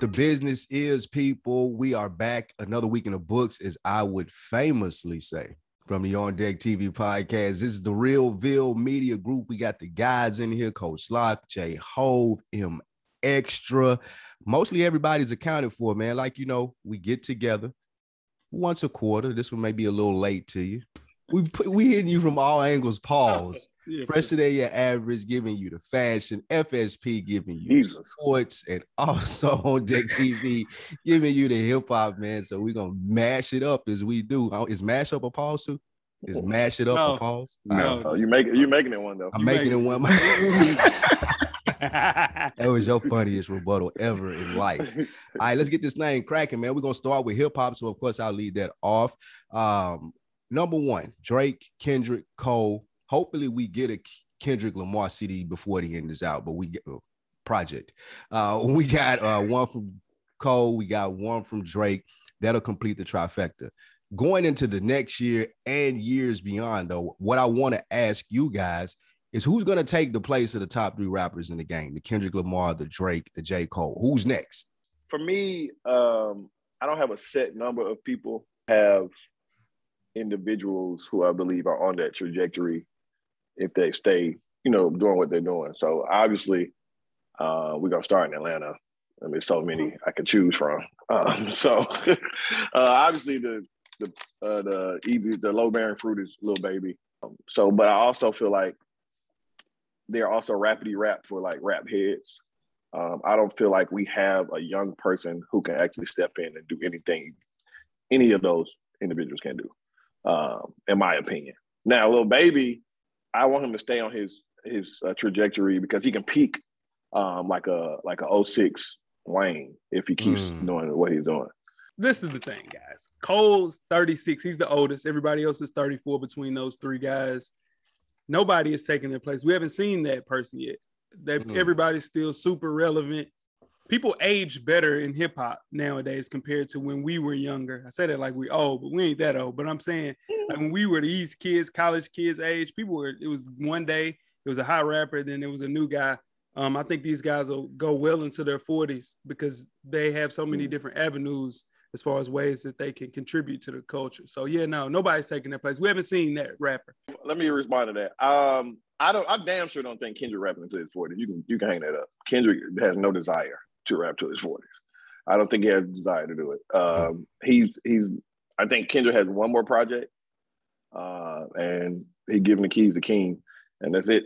The business is, people. We are back another week in the books, as I would famously say from the On Deck TV podcast. This is the Realville Media Group. We got the guys in here, Coach Lock, Jay Hove, M Extra. Mostly everybody's accounted for, man. Like, you know, we get together once a quarter. This one may be a little late to you. We we hitting you from all angles. Pause. Yeah, Fresher than your average, giving you the fashion. FSP giving you Jesus. sports, and also on Deck TV giving you the hip hop, man. So we're gonna mash it up as we do. Is mash up a pause too? Is mash it up No. a pause? No. Oh, you make it. You making it one though. I'm You making it make one. that was your funniest rebuttal ever in life. All right, let's get this thing cracking, man. We're gonna start with hip hop, so of course I'll lead that off. Um, number one, Drake, Kendrick, Cole. Hopefully, we get a Kendrick Lamar CD before the end is out, but we get uh, project. Uh, we got uh, one from Cole, we got one from Drake. That'll complete the trifecta. Going into the next year and years beyond, though, what I want to ask you guys is who's going to take the place of the top three rappers in the game? The Kendrick Lamar, the Drake, the J. Cole. Who's next? For me, um, I don't have a set number of people. Have individuals who I believe are on that trajectory if they stay, you know, doing what they're doing. So obviously, uh, we're gonna start in Atlanta. I mean, so many I could choose from. Um, so uh, obviously, the the uh, the easy the low bearing fruit is Lil Baby. Um, so, but I also feel like they're also rapidly rap for like rap heads. Um, I don't feel like we have a young person who can actually step in and do anything any of those individuals can do, um, in my opinion. Now, Lil Baby, I want him to stay on his his uh, trajectory because he can peak um, like a like a 06 Wayne if he keeps Mm. doing what he's doing. this is the thing, guys. Cole's 36. He's the oldest. Everybody else is 34 between those three guys. Nobody is taking their place. We haven't seen that person yet. That Mm. everybody's still super relevant. People age better in hip hop nowadays compared to when we were younger. I say that like we old, but we ain't that old. But I'm saying like when we were these kids, college kids age, people were it was one day, it was a hot rapper, then it was a new guy. Um, I think these guys will go well into their 40s because they have so many different avenues as far as ways that they can contribute to the culture. So yeah, no, nobody's taking their place. We haven't seen that rapper. Let me respond to that. Um, I don't. I damn sure don't think Kendrick rapping into his 40s. You can you can hang that up. Kendrick has no desire to rap to his 40s. I don't think he has a desire to do it. Um, he's he's. I think Kendrick has one more project, uh, and he giving the keys to Keem, and that's it.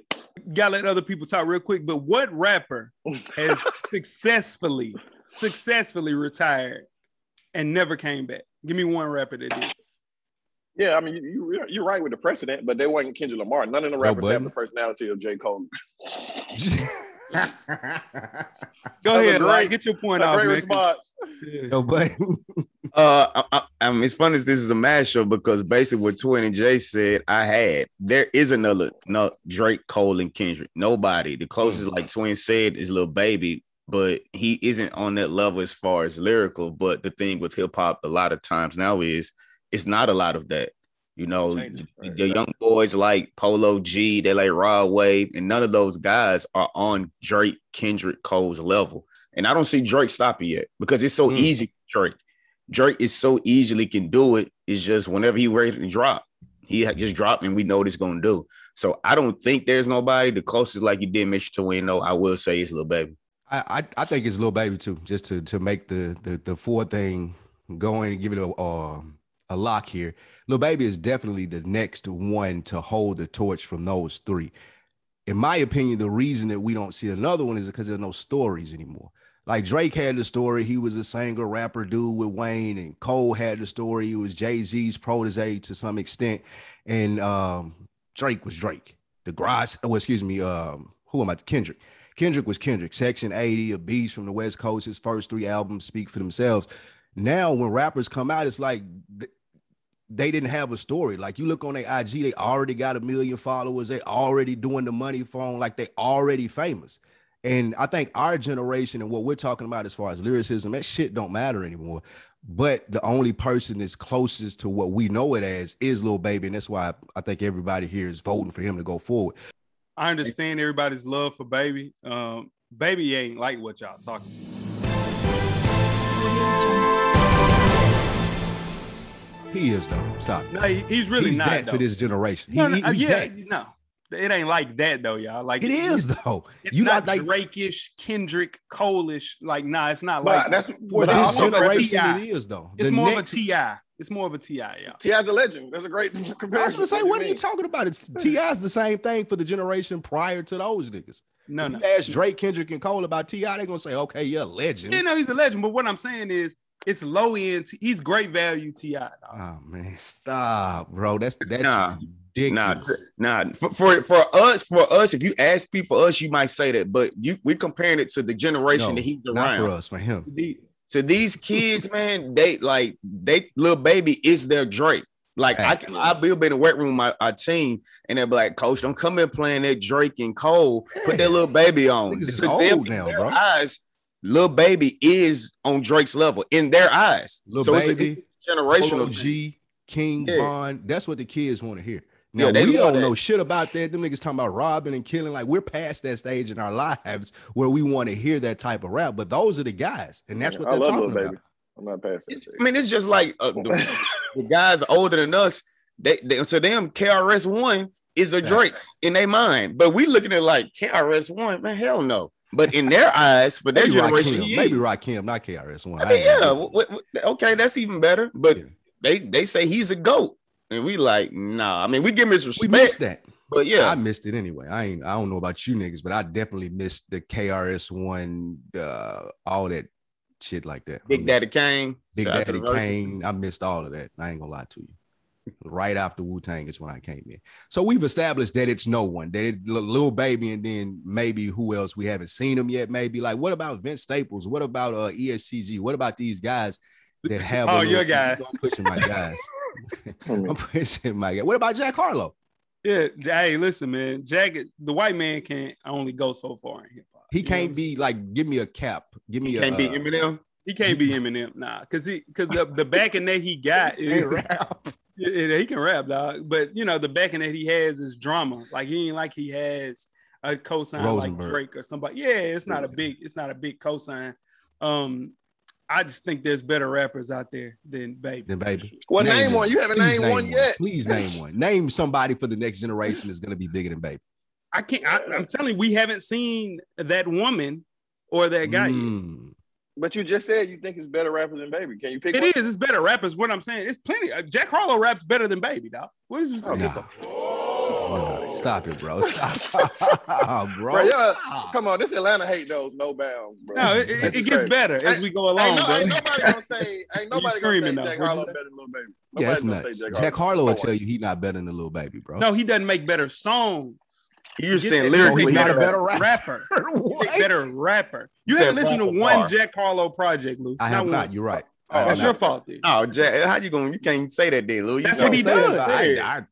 Gotta let other people talk real quick. But what rapper has successfully, successfully retired and never came back? Give me one rapper that did. Yeah, I mean you, you you're right with the precedent, but they wasn't Kendrick Lamar. None of the rappers have the personality of J Cole. Go ahead, a right? Get your point out. great man. response. Yo, but Uh, I, I, I mean, it's funny this is a mashup because basically what Twin and Jay said, I had. There is another no Drake, Cole, and Kendrick. Nobody. The closest, like Twin said, is Lil Baby, but he isn't on that level as far as lyrical. But the thing with hip hop, a lot of times now is it's not a lot of that. You know, the, right, the right. young boys like Polo G, they like Rod Wave, and none of those guys are on Drake, Kendrick, Cole's level. And I don't see Drake stopping yet because it's so Mm. easy. Drake, Drake is so easily can do it. It's just whenever he ready to drop, he just drop and we know what it's gonna do. So I don't think there's nobody. The closest, like you did, Mr. Twino, I will say is Lil Baby. I, I I think it's Lil Baby too, just to to make the the the four thing going and give it a uh, a lock here. Lil Baby is definitely the next one to hold the torch from those three. In my opinion, the reason that we don't see another one is because there's no stories anymore. Like Drake had the story, he was a singer, rapper dude with Wayne, and Cole had the story, he was Jay Z's protege to some extent, and um, Drake was Drake. The grass, oh, excuse me, um, who am I? Kendrick. Kendrick was Kendrick. Section 80, a beast from the West Coast. His first three albums speak for themselves. Now, when rappers come out, it's like they didn't have a story. Like you look on their IG, they already got a million followers. They already doing the money phone, like they already famous. And I think our generation and what we're talking about as far as lyricism, that shit don't matter anymore. But the only person that's closest to what we know it as is Lil Baby, and that's why I think everybody here is voting for him to go forward. I understand everybody's love for baby. Um, baby ain't like what y'all talking. About. He is though. Stop. No, he- he's really He's not. that though. for this generation. No, no, he- he yeah, that. no, it ain't like that though, y'all. Like It is though. It's you not not like Drake-ish, Kendrick, Cole-ish. Like, nah, it's not like that's for what I this also generation. It is though. It's The more next- of a Ti. It's more of a T.I., y'all. T.I.'s a legend. That's a great comparison. I was gonna say, What what are you you talking about? It's T.I.'s the same thing for the generation prior to those niggas. No, If no. you ask Drake, Kendrick, and Cole about T.I., they're gonna say, okay, you're a legend. Yeah, no, he's a legend. But what I'm saying is, it's low end. He's great value Ti. dog. Oh man, stop, bro. That's that's Nah. Nah, ridiculous. nah. For, for for us, for us, if you ask people for us, you might say that, but you we comparing it to the generation No, that he's around. not for us, for him. The- to these kids, man, they like they Lil Baby is their Drake. Like I can, I'll be in the wet room with my our team, and they're like, Coach, don't come in playing that Drake and Cole. Put that Lil Baby on. Niggas is old them, now, bro. Eyes, Lil Baby is on Drake's level in their eyes. Lil so Baby, it's a generational. Polo. G, King Yeah. Von. That's what the kids want to hear. Now Yeah, we don't that. know shit about that. Them niggas talking about robbing and killing. Like we're past that stage in our lives where we want to hear that type of rap. But those are the guys, and that's what I they're love talking Lil about. Baby. I'm not past that. It's- stage. I mean, it's just like uh, the, the guys older than us. They, they to them, KRS One is a Drake in their mind, but we looking at like KRS One, man, hell no. But in their eyes, for their Maybe generation, Rakim, maybe. Rakim, not KRS One. I mean, yeah, w- w- okay, that's even better. But Yeah. they they say he's a goat, and we like, nah. I mean, we give him his we missed that. but yeah, I missed it anyway. I ain't. I don't know about you niggas, but I definitely missed the KRS One, uh, all that shit like that. I Big Daddy Kane, Big shout Daddy Kane. I missed all of that. I ain't gonna lie to you. Right after Wu Tang is when I came in. So we've established that it's no one, that it's Lil Baby, and then maybe who else we haven't seen them yet. Maybe like what about Vince Staples? What about uh EST Gee? What about these guys that have? Oh, little- your guys. I'm pushing my guys. I mean, I'm pushing my guys. What about Jack Harlow? Yeah, hey, listen, man. Jack, the white man can't only go so far in hip hop. He can't what I'm be like, give me a cap. Give me He a can't be uh, Eminem. He can't be Eminem, nah, because he because the, the backing that he got is ain't rap. Yeah, he can rap, dog. But you know, the backing that he has is drama. Like he ain't like he has a cosign like Drake or somebody. Yeah, it's not a big, it's not a big cosign. Um, I just think there's better rappers out there than Baby. Then baby. well, name, one. You haven't Please named one yet. Please name one. Name somebody for the next generation that's gonna be bigger than baby. I can't. I, I'm telling you, we haven't seen that woman or that guy yet. But you just said you think it's better rapper than Baby. Can you pick one? It is. It's better rappers. What I'm saying, it's plenty. Uh, Jack Harlow raps better than Baby, dog. What is you saying? Nah. Nah, Stop it, bro. Stop, bro. Bro, yeah, Come on, this Atlanta hate knows no bounds, bro. No, it, it, it gets better as we go along, Ain't, no, ain't nobody gonna say, ain't nobody gonna say screaming, though. Jack Harlow better than Lil Baby. Yeah, Nobody's it's gonna nuts. say Jack, Harlow will tell you he not better than Lil Baby, bro. No, he doesn't make better songs. You're Get saying that- lyrically, he's he's not a better better rapper. rapper. He's What? a better rapper. You That haven't listened to one bar. Jack Harlow project, Lou. I have one. not. You're right. Oh, That's have your fault. Then. Oh, Jack, how you going? You can't say that, then, Lou. You That's know what he does. I, Yeah. I,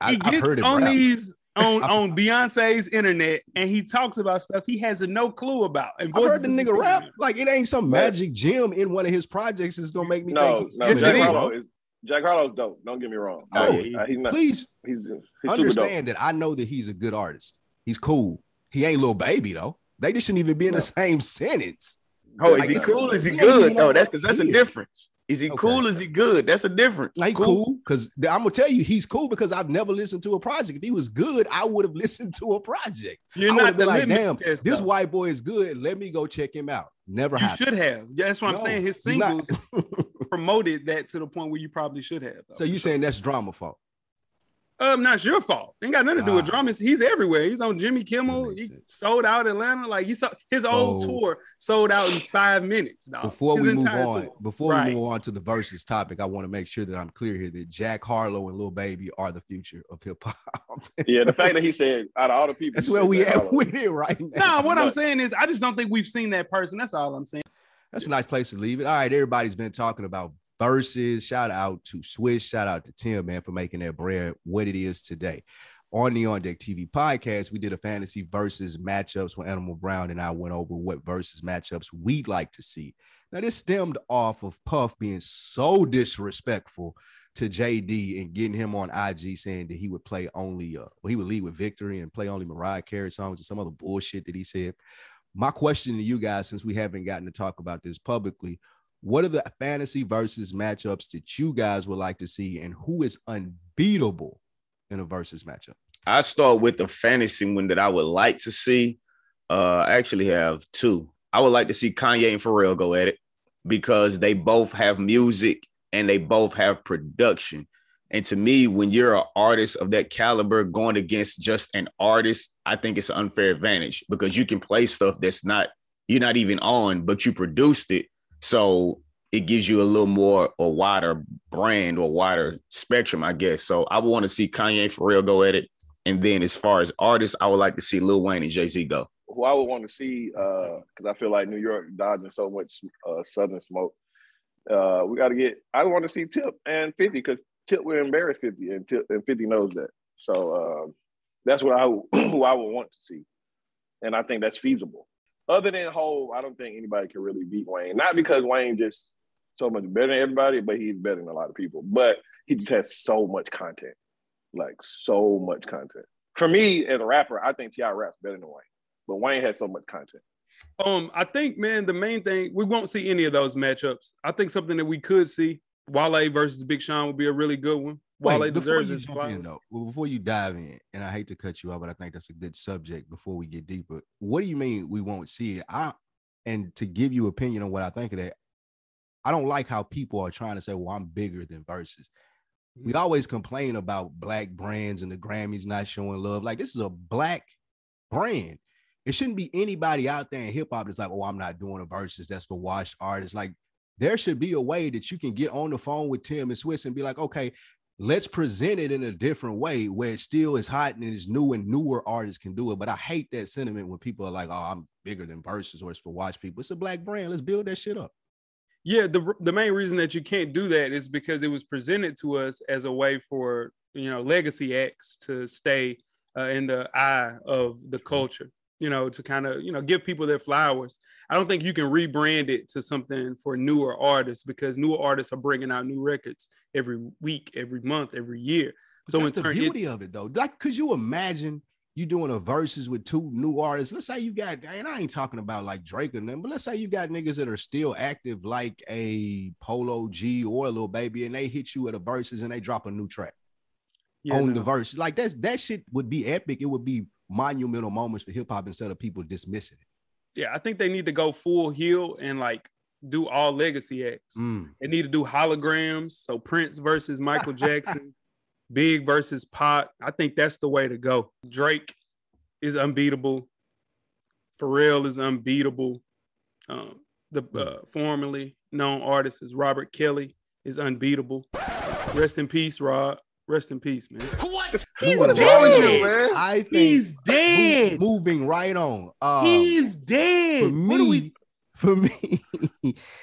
I, he I've gets heard it on rap. these on on Beyonce's internet and he talks about stuff he has no clue about. And I've heard the nigga rap. Like it ain't some magic gem in one of his projects that's gonna make me No, think he's no, Yes, Jack Harlow is Jack Harlow's dope. Don't get me wrong. No, he's, uh, he's not. Please He's, he's understand that I know that he's a good artist. He's cool. He ain't Lil Baby though. They just shouldn't even be in No. the same sentence. Oh, is Like, he cool? Is he he good? No, that's because that's a difference. Is he Okay. cool? Is he good? That's a difference. Like cool, because I'm gonna tell you he's cool because I've never listened to a project. If he was good, I would have listened to a project. You're I not the like, litmus damn, test. This though. white boy is good. Let me go check him out. Never you happened. should have. Yeah, that's what I'm saying. His singles promoted that to the point where you probably should have. though. so you saying that's drama fault? Um, not your fault. Ain't got nothing to do with Ah. drama. He's everywhere. He's on Jimmy Kimmel. He sense. sold out Atlanta. Like he saw his old So- tour sold out in five minutes. dog. Before His we move on, tour. before Right. we move on to the versus topic, I want to make sure that I'm clear here that Jack Harlow and Lil Baby are the future of hip hop. Yeah, the fact that he said out of all the people, that's where we Jack at Harlow. with it right now. Nah, what I'm saying is, I just don't think we've seen that person. That's all I'm saying. That's a nice place to leave it. All right, everybody's been talking about verses. Shout out to Swizz. Shout out to Tim, man, for making that bread what it is today. On the On Deck TV podcast, we did a fantasy versus matchups when Animal Brown and I went over what versus matchups we'd like to see. Now, this stemmed off of Puff being so disrespectful to JD and getting him on IG saying that he would play only, uh, well, he would lead with victory and play only Mariah Carey songs and some other bullshit that he said. My question to you guys, since we haven't gotten to talk about this publicly, What are the fantasy versus matchups that you guys would like to see, and who is unbeatable in a versus matchup? I start with the fantasy one that I would like to see. Uh, I actually have two. I would like to see Kanye and Pharrell go at it because they both have music and they both have production. And to me, when you're an artist of that caliber going against just an artist, I think it's an unfair advantage because you can play stuff that's not you're not even on, but you produced it. So it gives you a little more or wider brand or wider spectrum, I guess. So I would want to see Kanye and Pharrell go at it. And then as far as artists, I would like to see Lil Wayne and Jay Z go. Who I would want to see, because uh, I feel like New York dodging so much uh, Southern smoke. Uh, we got to get. I want to see Tip and Fifty because Tip will embarrass Fifty, and Tip and Fifty knows that. So um, that's what I who I would want to see, and I think that's feasible. Other than Hove, I don't think anybody can really beat Wayne. Not because Wayne just so much better than everybody, but he's better than a lot of people. But he just has so much content like so much content. For me as a rapper, I think T.I. raps better than Wayne, but Wayne has so much content. Um, I think, man, the main thing we won't see any of those matchups. I think something that we could see Wale versus Big Sean would be a really good one. Wale Wait, deserves his jump in, though, well, before you dive in, and I hate to cut you off, but I think that's a good subject before we get deeper. What do you mean we won't see it? I and to give you opinion on what I think of that, I don't like how people are trying to say, "Well, I'm bigger than versus." We mm-hmm. always complain about black brands and the Grammys not showing love. Like this is a black brand. It shouldn't be anybody out there in hip hop that's like, "Oh, I'm not doing a versus. That's for washed artists." Like there should be a way that you can get on the phone with Tim and Swizz and be like, "Okay, let's present it in a different way where it still is hot and it's new and newer artists can do it. But I hate that sentiment when people are like, oh, I'm bigger than verses or it's for watch people. It's a black brand. Let's build that shit up. Yeah, the the main reason that you can't do that is because it was presented to us as a way for you know legacy acts to stay uh, in the eye of the culture. You know, to kind of you know give people their flowers. I don't think you can rebrand it to something for newer artists because newer artists are bringing out new records every week, every month, every year. But So in that's the turn, beauty of it though. Like, could you imagine you doing a verses with two new artists? Let's say you got, and I ain't talking about like Drake and them, but let's say you got niggas that are still active, like a Polo G or a Lil Baby, and they hit you at a verses and they drop a new track. yeah, on no. the verse. Like that's that shit would be epic. It would be monumental moments for hip hop instead of people dismissing it. yeah, I think they need to go full heel and like do all legacy acts. Mm. They need to do holograms. So Prince versus Michael Jackson, Big versus Pac. I think that's the way to go. Drake is unbeatable. Pharrell is unbeatable. Um, the uh, formerly known artist is Robert Kelly is unbeatable. Rest in peace, Rod. Rest in peace, man. He's What is wrong with dead. you, man? I think He's dead. moving right on. Um, He's dead. for me, we- for me,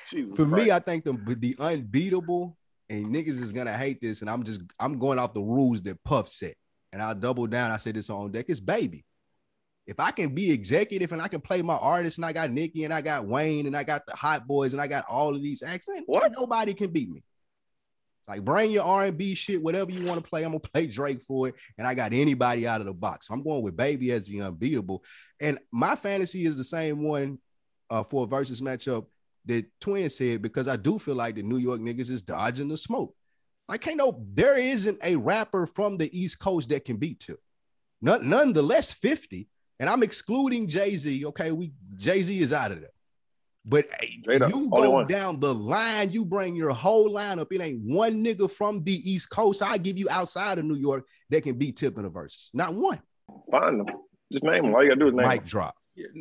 Jesus for me, I think the the unbeatable and niggas is gonna hate this, and I'm just I'm going off the rules that Puff set, and I'll double down. I said this on deck. It's baby. If I can be executive and I can play my artist, and I got Nicki and I got Wayne and I got the Hot Boys and I got all of these acts, What? nobody can beat me. Like bring your R&B shit, whatever you want to play. I'm gonna play Drake for it, and I got anybody out of the box. I'm going with Baby as the unbeatable, and my fantasy is the same one uh, for a versus matchup that Twin said because I do feel like the New York niggas is dodging the smoke. Like, can't no, there isn't a rapper from the East Coast that can beat Tip. None, nonetheless, 50. And I'm excluding Jay-Z. Okay, we Jay-Z is out of there. But uh, Straight you only go down the line, you bring your whole lineup. It ain't one nigga from the East Coast. I give you outside of New York that can beat Tip in a versus. Not one. Find them. Just name them. All you gotta do is name Mic them. drop.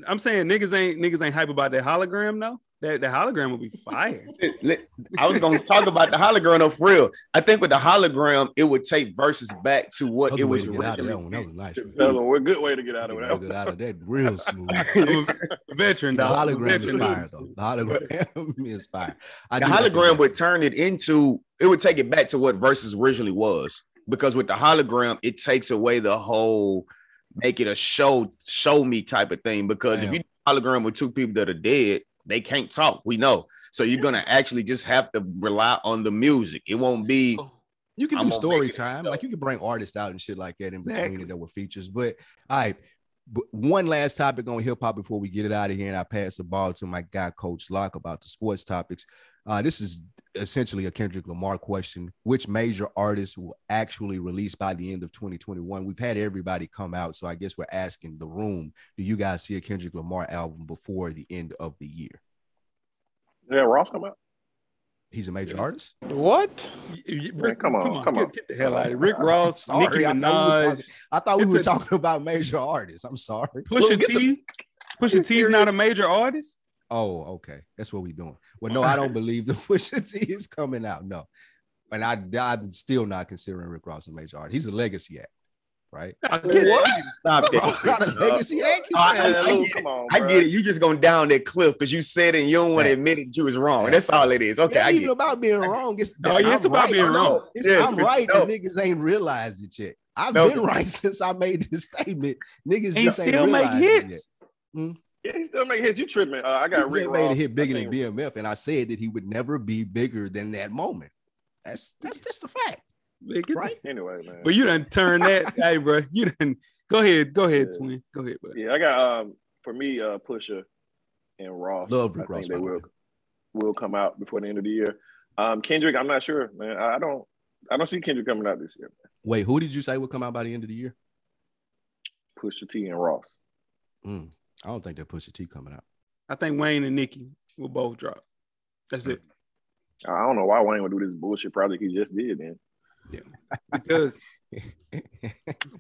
I'm saying niggas ain't niggas ain't hype about that hologram though. That the hologram will be fire. I was gonna talk about the hologram of real. I think with the hologram, it would take verses back to what That it was was a way to get out of that one. That was nice. That was a good way to get out of Nigga that. Get out of that real smooth. Veteran, The dog. I'm hologram is veteran. fire though. The hologram is fire. I The do like hologram would turn it into it would take it back to what verses originally was. Because with the hologram, it takes away the whole make it a show, show me type of thing. Because Damn. if you do hologram with two people that are dead, they can't talk. We know. So you're gonna actually just have to rely on the music. It won't be You can I'm do story time. Like you can bring artists out and shit like that in between Exactly. it that were features. But all right. But one last topic on hip hop before we get it out of here, and I pass the ball to my guy, Coach Locke, about the sports topics. Uh, this is essentially a Kendrick Lamar question. Which major artist will actually release by the end of 2021? We've had everybody come out, so I guess we're asking the room: Do you guys see a Kendrick Lamar album before the end of the year? Yeah, Ross come out. He's a major Yes. artist. What? Rick, come on, come get, on. Get the hell out of here. Rick Ross, Sorry, Nicki I thought we were talking- I thought we It's were a- talking about major artists. I'm sorry. Pusha get the- T. Pusha T is not a major artist. Oh, okay. That's what we're doing. Well, no, oh. I don't believe the Pusha T is coming out. No. And I, I'm still not considering Rick Ross a major artist. He's a legacy act, right? I get it. What? Stop Ross not a that. legacy act. He's I- not a I- Man, come on, I get it. You just going down that cliff because you said it and you don't want to admit it that you was wrong. Facts. That's all it is. Okay, it I ain't get even it. about being wrong. It's Oh, yeah, it's I'm about right. being wrong. It's, Yes, I'm right. no. and niggas ain't realized it yet. I've No. been right since I made this statement. Niggas He just ain't still make realized it hits. Hmm? Yeah, he still make hits. You tripping? Uh, I got He Rick made a hit bigger than BMF, and I said that he would never be bigger than that moment. That's that's just a fact, Man, get the- right? Anyway, man. But you didn't turn that. hey, bro, you didn't. Go ahead. Go ahead, Yeah. twin. Go ahead, bro. Yeah, I got um for me, uh Pusha and Ross. Love I Rick think Ross, they will way. will come out before the end of the year. Um Kendrick, I'm not sure, man. I I don't I don't see Kendrick coming out this year. Wait, who did you say would come out by the end of the year? Pusha T and Ross. Mm, I don't think that Pusha T coming out. I think Wayne and Nicki will both drop. That's it. I don't know why Wayne would do this bullshit project he just did. Then Yeah. Because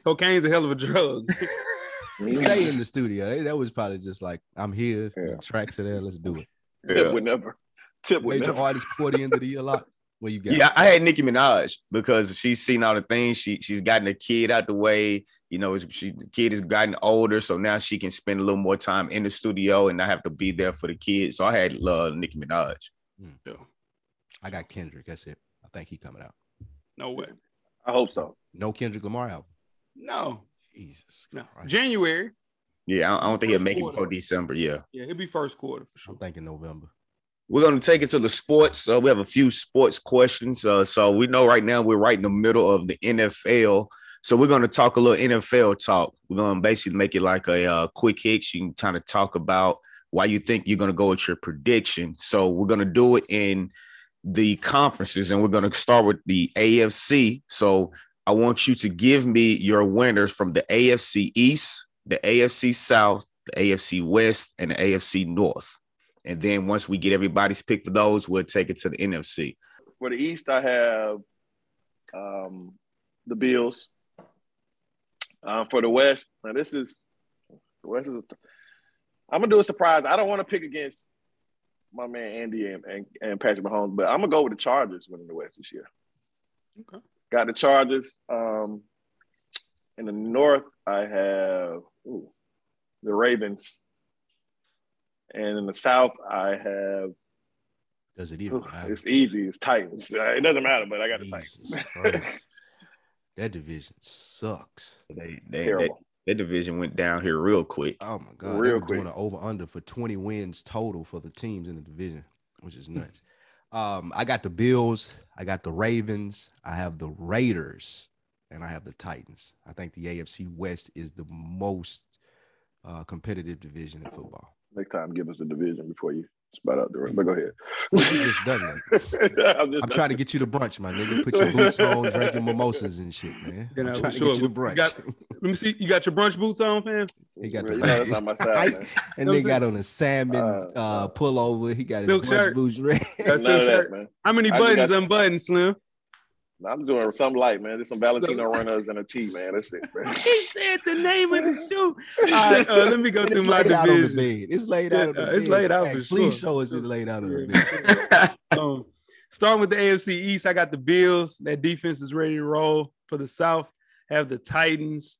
cocaine's a hell of a drug. Stay in the studio. That- That was probably just like, I'm here. Yeah. Tracks are there. Let's do it. Tip would never. Tip would Major never. artist before the end of the year. Lot. What you got? Yeah, I had Nicki Minaj because she's seen all the things. She she's gotten a kid out the way. You know, she the kid has gotten older, so now she can spend a little more time in the studio and not have to be there for the kids. So I had love Nicki Minaj. Hmm. I got Kendrick. That's it. I think he coming out. No way. I hope so. No Kendrick Lamar album. No. Jesus No. Christ. January. Yeah, I, I don't think he'll First make it before December. Yeah. Yeah, he'll be first quarter for sure. I'm thinking November. We're going to take it to the sports. Uh, we have a few sports questions. Uh, so we know right now we're right in the middle of the NFL. So we're going to talk a little NFL talk. We're going to basically make it like a uh, quick hits. You can kind of talk about why you think you're going to go with your prediction. So we're going to do it in the conferences, and we're going to start with the AFC. So I want you to give me your winners from the AFC East, the AFC South, the AFC West, and the AFC North. And then once we get everybody's pick for those, we'll take it to the NFC. For the East, I have um the Bills. Um, for the West, now this is the West is. A, I'm gonna do a surprise. I don't want to pick against my man Andy and, and, and Patrick Mahomes, but I'm gonna go with the Chargers winning the West this year. Okay. Got the Chargers. Um, in the North, I have ooh, the Ravens, and in the South, I have. Does it even ooh, matter? it's easy. It's Titans. Uh, It doesn't matter, but I got the Titans. That division sucks. They, they, that, Terrible. that division went down here real quick. Oh my god, Real quick. doing an over under for 20 wins total for the teams in the division, which is nuts. um, I got the Bills, I got the Ravens, I have the Raiders, and I have the Titans. I think the AFC West is the most uh, competitive division in football. Next time, give us the division before you spot out the rest. But go ahead. You just done that. I'm, just I'm trying to get you to brunch, my nigga. Put your boots on, drinking mimosas and shit, man. You know, I'm trying to get you to We brunch. got- Let me see. You got your brunch boots on, fam? he got the know, that's style, man. and they got on a salmon Uh, uh, pullover. He got his brunch shirt. boots ready. That's None shirt. that, man. How many I just buttons got- unbuttoned, Slim? I'm doing some light, man. There's some Valentino runners and a T, man. That's it, man. He said the name of the shoe. All right, uh, let me go And through it's my laid out division. It's laid out on the Yeah, bed. it's laid out Hey, for Please sure. show us it's laid out on the bed. um, starting with the AFC East, I got the Bills. That defense is ready to roll. For the South, have the Titans.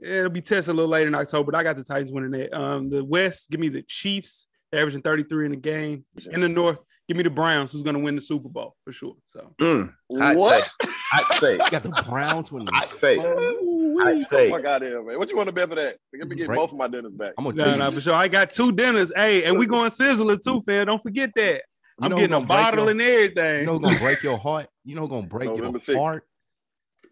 It'll be tested a little later in October, but I got the Titans winning that. Um, the West, give me the Chiefs, They're averaging 33 in the game. In the North, give me the Browns, who's going to win the Super Bowl for sure. So Mm, I'd What? say- I'd say. You got the Browns winning. I'd say. I'd say. Fuck out of here, man. What you want to bet for that? Let me get Right. both of my dinners back. I'm gonna no, tell no, you. for sure. I got two dinners. Hey, and we going Sizzler too, fam. Don't forget that. You I'm know getting a bottle your- and everything. You know who's gonna break your heart? You know who's gonna break November your 6th. heart?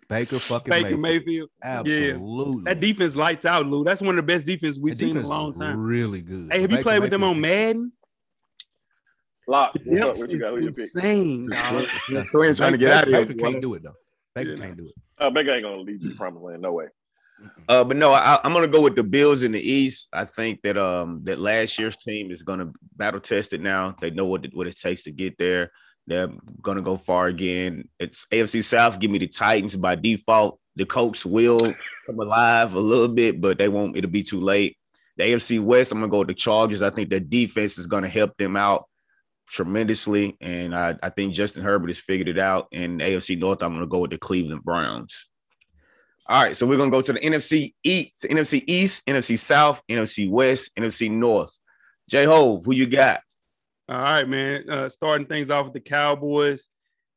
Baker fucking Baker Mayfield. Mayfield. Absolutely. That defense lights out, Lou. That's one of the best defenses we've That seen in a long time. Really good. Hey, have you Baker played with them on Madden? Lock. What's Yep, up? What you got? Who you it's pick? insane. dog. Twin trying to get out of here. Baker can't do it though. Baker Yeah. can't do it. Uh, Baker ain't gonna lead you to promised land. No way. Uh, but no, I, I'm gonna go with the Bills in the East. I think that um that last year's team is gonna battle tested now. They know what it, what it takes to get there. They're gonna go far again. It's AFC South. Give me the Titans by default. The Colts will come alive a little bit, but they won't. It'll be too late. The AFC West. I'm gonna go with the Chargers. I think their defense is gonna help them out tremendously, and I, I think Justin Herbert has figured it out. And AFC North. I'm gonna go with the Cleveland Browns. All right, so we're gonna go to the NFC East, NFC East, NFC South, NFC West, NFC North. J Hove, who you got? All right, man. Uh, starting things off with the Cowboys.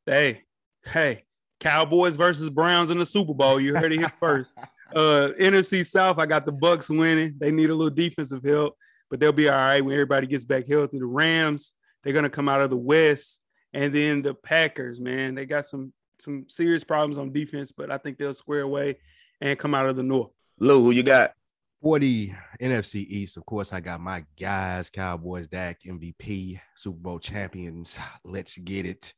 Hey, hey, Cowboys versus Browns in the Super Bowl. You heard it here first. Uh, NFC South, I got the Bucs winning. They need a little defensive help, but they'll be all right when everybody gets back healthy. The Rams, they're gonna come out of the West, and then the Packers, man, they got some some serious problems on defense, but I think they'll square away and come out of the North. Lou, who you got? For the NFC East, of course, I got my guys, Cowboys, Dak, MVP, Super Bowl champions. Let's get it.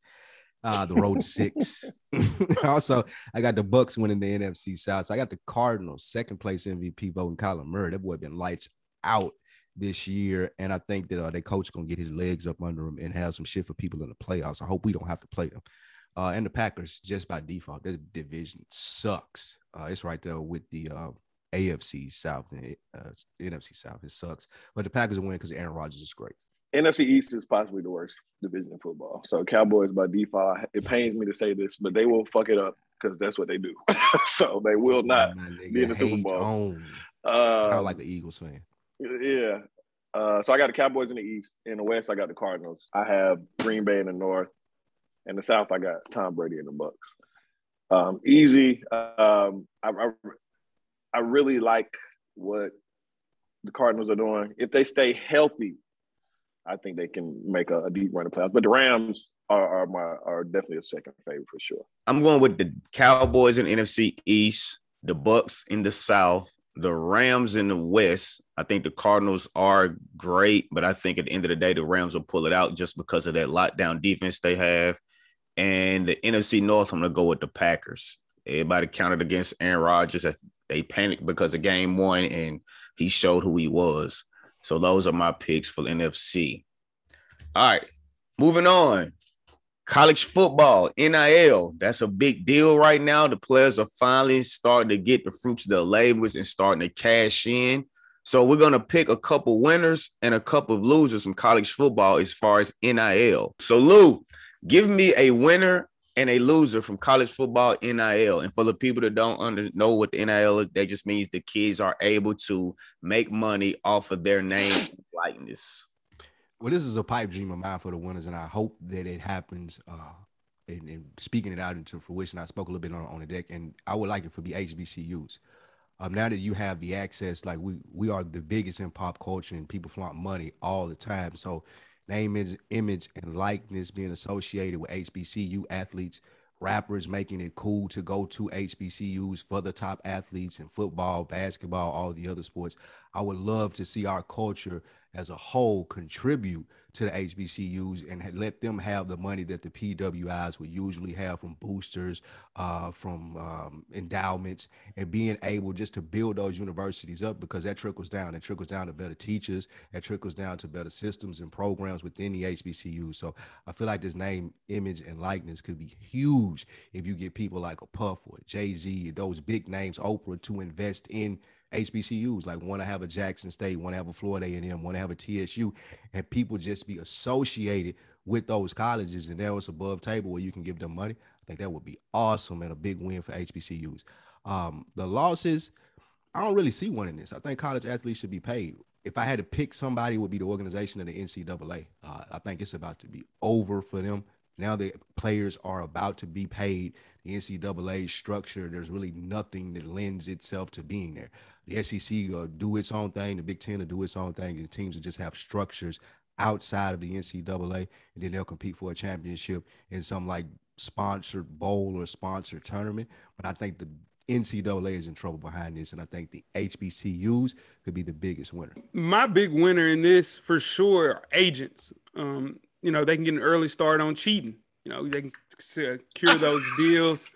Uh, the road to six. also, I got the Bucs winning the NFC South. So I got the Cardinals, second place MVP voting Kyler Murray. That boy been lights out this year, and I think that uh, their coach gonna get his legs up under him and have some shit for people in the playoffs. I hope we don't have to play them. Uh, and the Packers, just by default, their division sucks. Uh, it's right there with the uh, AFC South and uh, NFC South. It sucks, but the Packers win because Aaron Rodgers is great. NFC East is possibly the worst division in football. So Cowboys by default. It pains me to say this, but they will fuck it up because that's what they do. so they will not. Be in the Super Bowl. Uh, I like an Eagles fan. Yeah. Uh, so I got the Cowboys in the East. In the West, I got the Cardinals. I have Green Bay in the North. In the South, I got Tom Brady in the Bucs. Um, easy. Um, I, I I really like what the Cardinals are doing. If they stay healthy, I think they can make a, a deep run of playoffs. But the Rams are, are my are definitely a second favorite for sure. I'm going with the Cowboys in NFC East, the Bucs in the South, the Rams in the West. I think the Cardinals are great, but I think at the end of the day, the Rams will pull it out just because of that lockdown defense they have. And the NFC North, I'm gonna go with the Packers. Everybody counted against Aaron Rodgers. They panicked because of game one, and he showed who he was. So those are my picks for NFC. All right, moving on. College football, NIL, that's a big deal right now. The players are finally starting to get the fruits of their labors and starting to cash in. So we're going to pick a couple winners and a couple of losers from college football as far as NIL. So Lou, give me a winner and a loser from college football NIL. And for the people that don't under, know what the NIL is, that just means the kids are able to make money off of their name likeness. Well, this is a pipe dream of mine for the winners, and I hope that it happens. Uh, and, and speaking it out into fruition, I spoke a little bit on, on the deck, and I would like it for the HBCUs. Um, now that you have the access, like we we are the biggest in pop culture, and people flaunt money all the time. So, name, is, image, and likeness being associated with HBCU athletes, rappers making it cool to go to HBCUs for the top athletes in football, basketball, all the other sports. I would love to see our culture as a whole contribute to the HBCUs and let them have the money that the PWIs would usually have from boosters, uh, from um, endowments, and being able just to build those universities up because that trickles down. It trickles down to better teachers. That trickles down to better systems and programs within the HBCUs. So I feel like this name, image, and likeness could be huge if you get people like a Puff or Jay Z, those big names, Oprah, to invest in HBCUs, like want to have a Jackson State, want to have a Florida A&M, want to have a TSU, and people just be associated with those colleges, and there was above table where you can give them money. I think that would be awesome and a big win for HBCUs. Um, the losses, I don't really see one in this. I think college athletes should be paid. If I had to pick somebody, would be the organization of the NCAA. Uh, I think it's about to be over for them. Now the players are about to be paid. The NCAA structure, there's really nothing that lends itself to being there. The SEC will do its own thing. The Big Ten will do its own thing. The teams will just have structures outside of the NCAA, and then they'll compete for a championship in some like sponsored bowl or sponsored tournament. But I think the NCAA is in trouble behind this, and I think the HBCUs could be the biggest winner. My big winner in this for sure are agents. Um, you know, they can get an early start on cheating. You know, they can secure those deals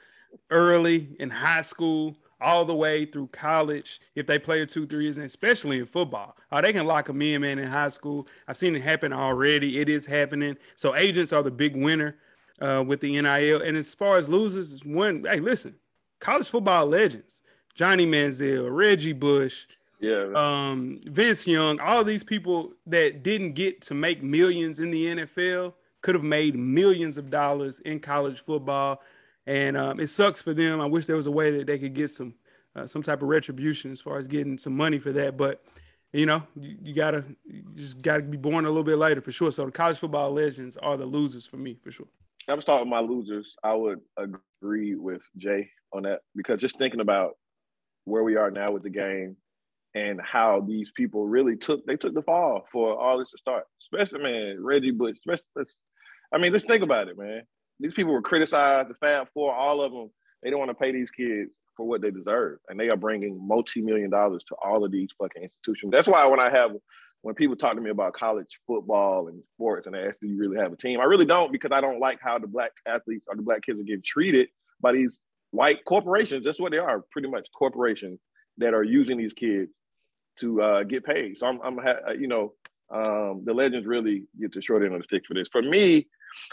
early in high school all the way through college if they play a two three years, and especially in football. Uh, they can lock them in, man, in high school. I've seen it happen already. It is happening. So agents are the big winner uh, with the NIL. And as far as losers, one, hey, listen, college football legends, Johnny Manziel, Reggie Bush, Yeah. um, Vince Young, all these people that didn't get to make millions in the NFL could have made millions of dollars in college football, and um, it sucks for them. I wish there was a way that they could get some uh, some type of retribution as far as getting some money for that, but you know, you, you gotta you just gotta be born a little bit later for sure. So the college football legends are the losers for me for sure. I was talking my losers. I would agree with Jay on that because just thinking about where we are now with the game and how these people really took they took the fall for all this to start. Especially man, Reggie Bush. Especially, I mean, let's think about it, man. These people were criticized. The Fab Four, all of them, they don't want to pay these kids for what they deserve, and they are bringing multi-million dollars to all of these fucking institutions. That's why when I have when people talk to me about college football and sports and they ask, do you really have a team? I really don't because I don't like how the black athletes or the black kids are getting treated by these white corporations. That's what they are, pretty much corporations that are using these kids to uh, get paid. So I'm, I'm ha- you know, um, the legends really get the short end of the stick for this. For me,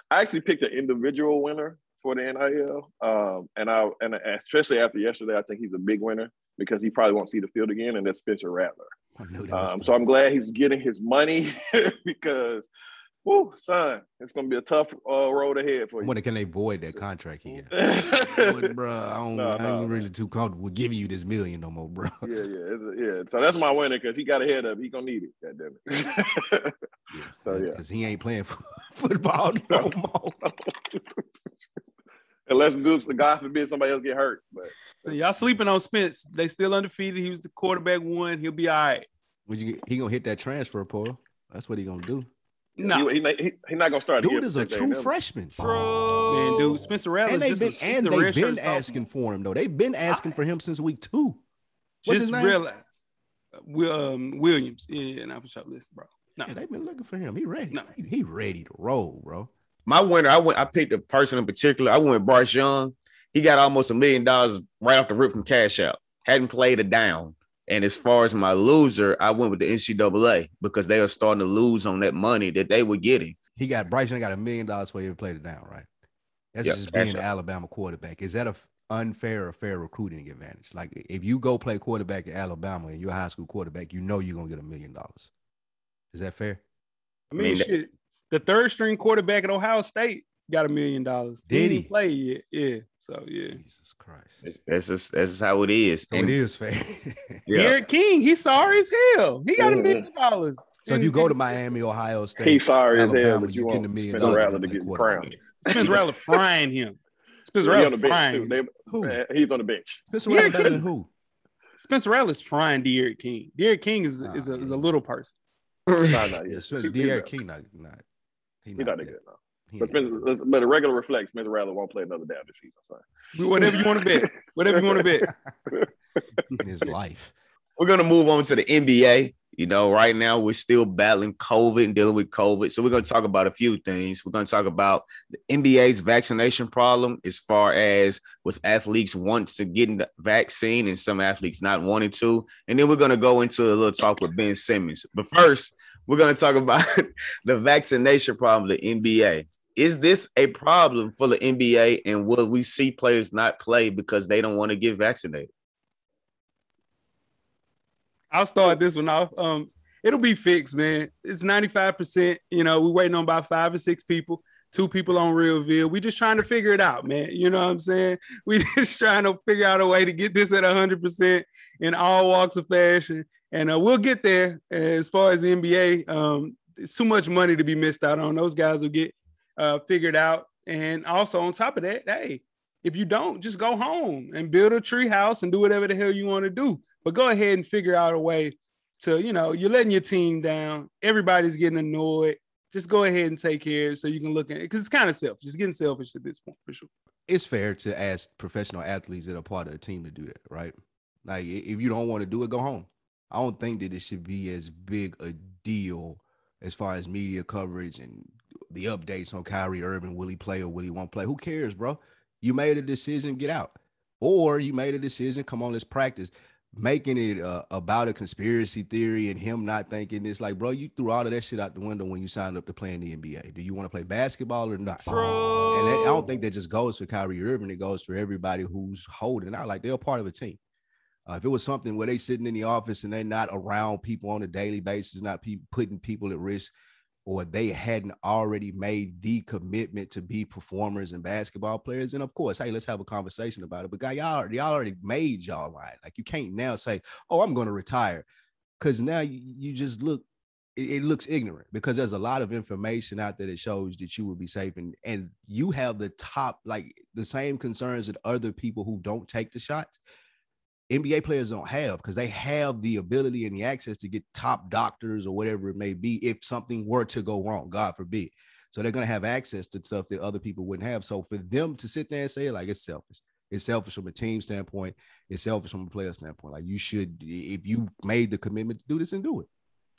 I actually picked an individual winner for the NIL, um, and I and especially after yesterday, I think he's a big winner because he probably won't see the field again, and that's Spencer Rattler. I knew that Um, so I'm glad he's getting his money because, whoo, son, it's gonna be a tough uh, road ahead for you. when can they void that contract he got? bro, I don't. No, I no. ain't really too comfortable with giving you this million no more, bro. yeah, yeah, yeah. So that's my winner because he got ahead of. He gonna need it. God damn it. Yeah, So, yeah. because he ain't playing f- football no more. Unless Dukes, the God forbid somebody else get hurt. But So y'all sleeping on Spence? They still undefeated. He was the quarterback one. He'll be all right. Would you? He gonna hit that transfer portal. That's what he gonna do. No, he, he, he, he not gonna start. Dude again is a true A&M. freshman. man, dude, Spencer Rattler And they've been a- and they've been asking for him though. They've been asking for him since week two. What's his just name? realize Will um, Williams. Yeah, not for sure. Listen, bro. No, Yeah, they've been looking for him. He ready. No. He, he ready to roll, bro. My winner, I went. I picked a person in particular. I went with Bryce Young. He got almost a million dollars right off the rip from Cash Out. Hadn't played a down. And as far as my loser, I went with the NCAA because they are starting to lose on that money that they were getting. He got Bryce Young got a million dollars for you to play it down, right? That's Yeah, just cash being the out. Alabama quarterback. Is that a unfair or fair recruiting advantage? Like if you go play quarterback at Alabama and you're a high school quarterback, you know you're gonna get a million dollars. Is that fair? I mean, mean, that- shit. The third string quarterback at Ohio State got a million dollars. Did Didn't he? play yet. Yeah. So yeah. Jesus Christ. That's, that's just that's just how it is. So And- it is fair. yeah. Garrett King, he's sorry as hell. He got a million dollars. so if you go to Miami, Ohio State, He's sorry as hell, but you you getting want a million Spencer dollars Rattler to to play get quarterback. crowned. Spencer Rattler frying him. Spencer He on Rattler the bench frying too. him. They, Who? man, he's on the bench. Spencer Yeah, Rattler better than who? Spencer Rattler's frying Derrick King. Derrick King is, is, a, is a little person. No, no, Yeah, yeah. Spencer, He- Derrick King not not. He He's not that that. good. No. He But ain't Spencer, but a regular reflex, Spencer Rattler won't play another down this season. So. Whatever you want to bet. Whatever you want to bet. in his life. We're gonna move on to the NBA. You know, right now we're still battling COVID and dealing with COVID. So we're gonna talk about a few things. We're gonna talk about the NBA's vaccination problem as far as with athletes want to get the vaccine and some athletes not wanting to. And then we're gonna go into a little talk with Ben Simmons. But first, we're gonna talk about the vaccination problem of the NBA. Is this a problem for the NBA? And will we see players not play because they don't want to get vaccinated? I'll start this one off. Um, it'll be fixed, man. It's 95%. You know, we're waiting on about five or six people, two people on real Realville. We just trying to figure it out, man. You know what I'm saying? We just trying to figure out a way to get this at 100% in all walks of fashion. And uh, we'll get there. As far as the NBA, um, it's too much money to be missed out on. Those guys will get uh, figured out. And also on top of that, hey, if you don't, just go home and build a tree house and do whatever the hell you want to do. But go ahead and figure out a way to, you know, you're letting your team down. Everybody's getting annoyed. Just go ahead and take care so you can look at it because it's kind of selfish. It's getting selfish at this point for sure. It's fair to ask professional athletes that are part of a team to do that, right? Like if you don't want to do it, go home. I don't think that it should be as big a deal as far as media coverage and the updates on Kyrie Irving. Will he play or will he won't play? Who cares, bro? You made a decision, get out. Or you made a decision, come on, let's practice. Making it uh, about a conspiracy theory and him not thinking it's like, bro, you threw all of that shit out the window when you signed up to play in the NBA. Do you want to play basketball or not? True. And I don't think that just goes for Kyrie Irving. It goes for everybody who's holding out. Like they're part of a team. Uh, if it was something where they sitting in the office and they're not around people on a daily basis, not people putting people at risk, or they hadn't already made the commitment to be performers and basketball players, and of course, hey, let's have a conversation about it. But guy, y'all, y'all already made y'all line. Like you can't now say, "Oh, I'm going to retire," because now you, you just look. It, it, looks ignorant because there's a lot of information out there that shows that you will be safe, and and you have the top like the same concerns that other people who don't take the shots NBA players don't have because they have the ability and the access to get top doctors or whatever it may be if something were to go wrong, God forbid. So they're gonna have access to stuff that other people wouldn't have. So for them to sit there and say like it's selfish, it's selfish from a team standpoint, it's selfish from a player standpoint. Like you should, if you made the commitment to do this and do it.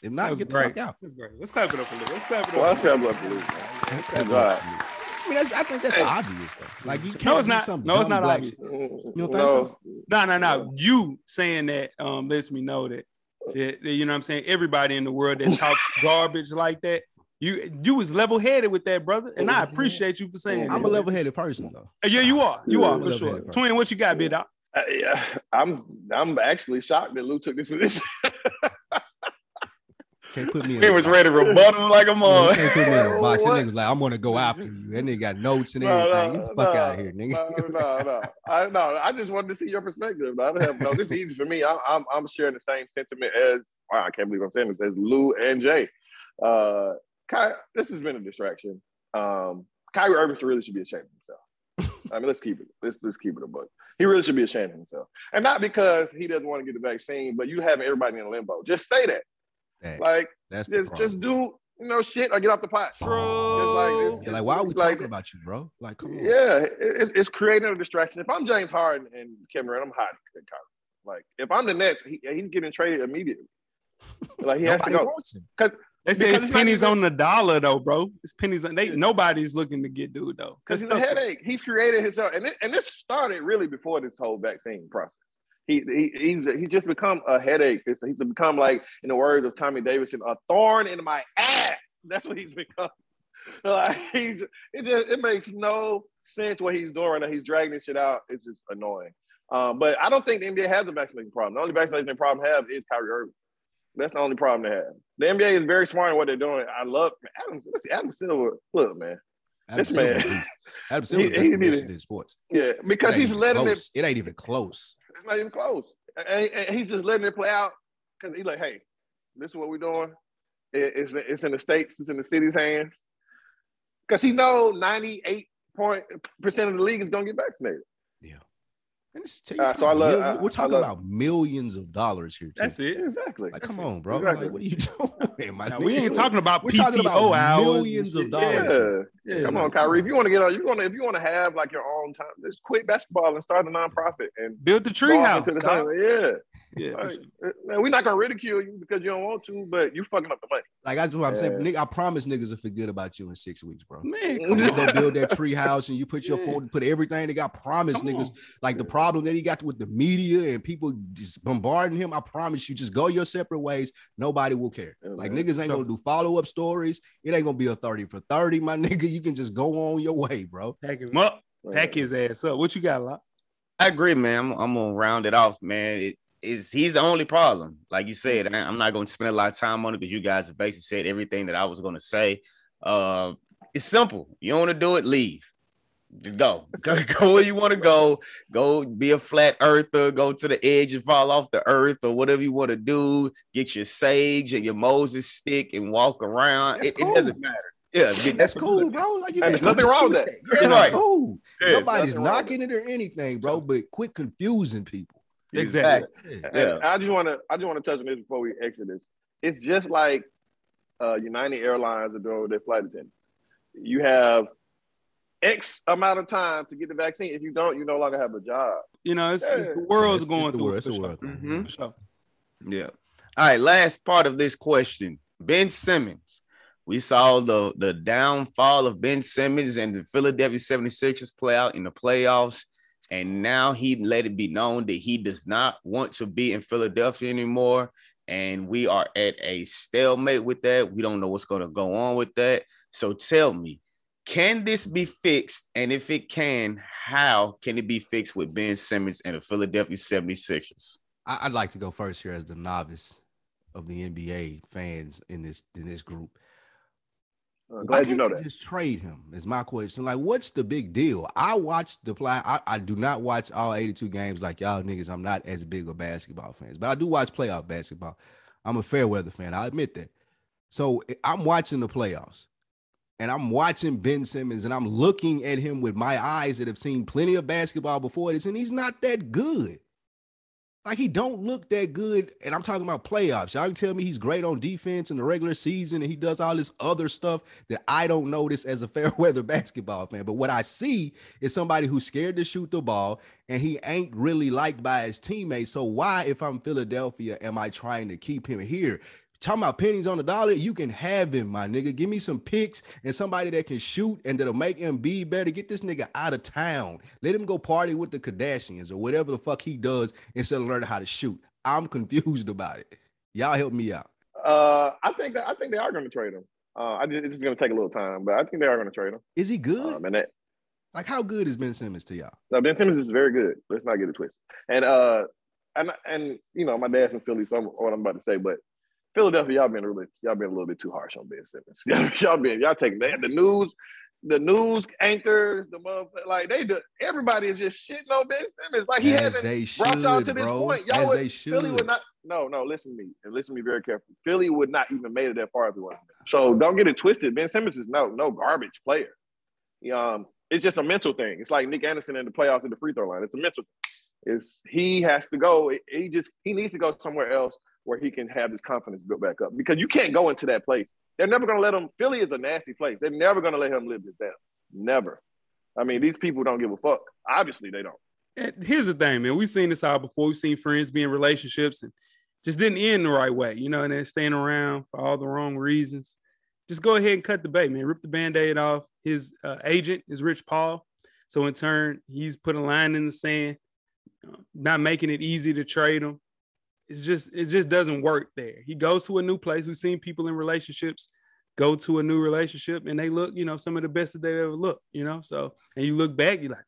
If not, get the great. fuck out. Let's clap it up a little. Let's clap it up. Well, let's clap it up a little. Let's clap it up. I mean, I think that's hey. obvious though. Like you can't no, it's not. No, it's not obvious. You don't think no. so? No, no, no. You saying that um lets me know that, that, that you know what I'm saying. Everybody in the world that talks garbage like that, you you was level headed with that, brother, and I appreciate you for saying. I'm that. a level headed person though. Yeah, you are. You are for sure. Twin, what you got, big dog? Uh, yeah, I'm I'm actually shocked that Lou took this position. Can't put me. In he was box. ready to rebut him like a mom. can't put me in a box. That nigga was like, I'm gonna go after you. That nigga got notes and everything. No, no, Get the fuck no, out of here, nigga. No, no, no. I no. I just wanted to see your perspective. I don't have no. This is easy for me. I'm I'm, I'm sharing the same sentiment as. Wow, I can't believe I'm saying this as Lou and Jay. Uh, Ky, this has been a distraction. Um, Kyrie Irving really should be ashamed of himself. I mean, let's keep it. Let's let's keep it a book. He really should be ashamed of himself, and not because he doesn't want to get the vaccine, but you having everybody in limbo. Just say that. Like that's just just do you know shit or get off the pot. True. Like, it's, like, why are we like, talking about you, bro? Like, come on. Yeah, it, it's creating a distraction. If I'm James Harden and Kevin Durant, I'm hot. hiding Like, if I'm the Nets, he, he's getting traded immediately. Like he has to go. Because they say it's pennies on the dollar though, bro. It's pennies on they nobody's looking to get dude though. Because he's a headache. He's created himself. And, it, and this started really before this whole vaccine process. He, he he's he's just become a headache. He's become like, in the words of Tommy Davidson, a thorn in my ass. That's what he's become. Like he's it just it makes no sense what he's doing right now. He's dragging this shit out. It's just annoying. Um, but I don't think the NBA has a vaccination problem. The only vaccination problem they have is Kyrie Irving. That's the only problem they have. The NBA is very smart in what they're doing. I love Adam. Adam Silver. Look, man. Adam this Silver, man. Adam Silver he, he, he, in sports. Yeah, because he's letting close. it. It ain't even close. Not even close. And, and he's just letting it play out because he's like, hey, this is what we're doing. It, it's, it's in the states. It's in the city's hands. Because he knows 98 point percent of the league is going to get vaccinated. Yeah. Uh, so I love, I, we're talking love, about millions of dollars here. Too. That's it. Exactly. Like, come on, bro. Exactly. Like, what are you doing? Now, we ain't talking about we're PTO talking about hours millions of dollars. Yeah. yeah. Come on, Kyrie. If you want to get on, you want to if you want to have like your own time, just quit basketball and start a nonprofit and build the treehouse. Yeah. Yeah, like, sure. Eh, man, we're not gonna ridicule you because you don't want to, but you fucking up the money. Like that's what I'm yeah. saying. Nigga, I promise niggas will forget about you in six weeks, bro. Man, come you go build that tree house and you put your yeah. phone, put everything they got. Promise come niggas, on. like the problem that he got with the media and people just bombarding him. I promise you, just go your separate ways. Nobody will care. Yeah, like man. niggas ain't gonna do follow up stories. It ain't gonna be a thirty for thirty, my nigga. You can just go on your way, bro. Pack him up. Pack his ass up. What you got, Lot? I agree, man. I'm, I'm, gonna round it off, man. It, is he's the only problem. Like you said, I'm not going to spend a lot of time on it because you guys have basically said everything that I was going to say. Uh, it's simple. You want to do it, leave. Just go. go. Go where you want to go. Go be a flat earther. Go to the edge and fall off the earth or whatever you want to do. Get your sage and your Moses stick and walk around. It, cool. it, doesn't matter. Yeah, that's cool, bro. Like you there's nothing wrong with that. Yeah, right. cool. Yeah, Nobody's knocking it or anything, bro. But quit confusing people. Exactly. Yeah. I just want to I just want to touch on this before we exit this. It's just like uh, United Airlines are doing with their flight attendants. You have X amount of time to get the vaccine. If you don't, you no longer have a job. You know, it's, yeah. it's the world's it's, going it's through. It's the world. Mm-hmm. Yeah. All right. Last part of this question. Ben Simmons We saw the, the downfall of Ben Simmons and the Philadelphia 76ers play out in the playoffs. And now he let it be known that he does not want to be in Philadelphia anymore. And we are at a stalemate with that. We don't know what's going to go on with that. So tell me, can this be fixed? And if it can, how can it be fixed with Ben Simmons and the Philadelphia 76ers? I'd like to go first here as the novice of the NBA fans in this in this group. Uh, glad you know that. Just trade him is my question. Like, what's the big deal? I watch the play. I, I do not watch all 82 games like y'all niggas. I'm not as big of basketball fans, but I do watch playoff basketball. I'm a fair weather fan. I admit that. So I'm watching the playoffs and I'm watching Ben Simmons and I'm looking at him with my eyes that have seen plenty of basketball before this, and he's not that good. Like he don't look that good, and I'm talking about playoffs. Y'all can tell me he's great on defense in the regular season, and he does all this other stuff that I don't notice as a fair weather basketball fan. But what I see is somebody who's scared to shoot the ball, and he ain't really liked by his teammates. So why, if I'm Philadelphia, am I trying to keep him here? Talking about pennies on the dollar, you can have him, my nigga. Give me some picks and somebody that can shoot and that'll make him be better. Get this nigga out of town. Let him go party with the Kardashians or whatever the fuck he does instead of learning how to shoot. I'm confused about it. Y'all help me out. Uh, I think that I think they are going to trade him. Uh, I just, it's going to take a little time, but I think they are going to trade him. Is he good? Um, and that, like, how good is Ben Simmons to y'all? No, Ben Simmons is very good. Let's not get it twisted. And uh, and and you know, my dad's from Philly, so I'm, what I'm about to say, but Philadelphia, y'all been really, y'all been a little bit too harsh on Ben Simmons. y'all been, y'all taking that. The news, the news anchors, the motherfucker, like they do. Everybody is just shitting on Ben Simmons. Like he As hasn't they brought y'all should, to this bro. point. Y'all would, Philly would not. No, no. Listen to me and listen to me very carefully. Philly would not even made it that far if it wasn't. So don't get it twisted. Ben Simmons is no no garbage player. Um, it's just a mental thing. It's like Nick Anderson in the playoffs at the free throw line. It's a mental. Thing. It's he has to go. He just he needs to go somewhere else where he can have his confidence built back up because you can't go into that place. They're never going to let him. Philly is a nasty place. They're never going to let him live this down. Never. I mean, these people don't give a fuck. Obviously, they don't. And here's the thing, man. We've seen this all before. We've seen friends be in relationships and just didn't end the right way, you know, and they're staying around for all the wrong reasons. Just go ahead and cut the bait, man. Rip the band-aid off. His uh, agent is Rich Paul. So in turn, he's put a line in the sand, uh, not making it easy to trade him. It's just it just doesn't work there. He goes to a new place. We've seen people in relationships go to a new relationship and they look, you know, some of the best that they ever looked, you know. So and you look back, you're like,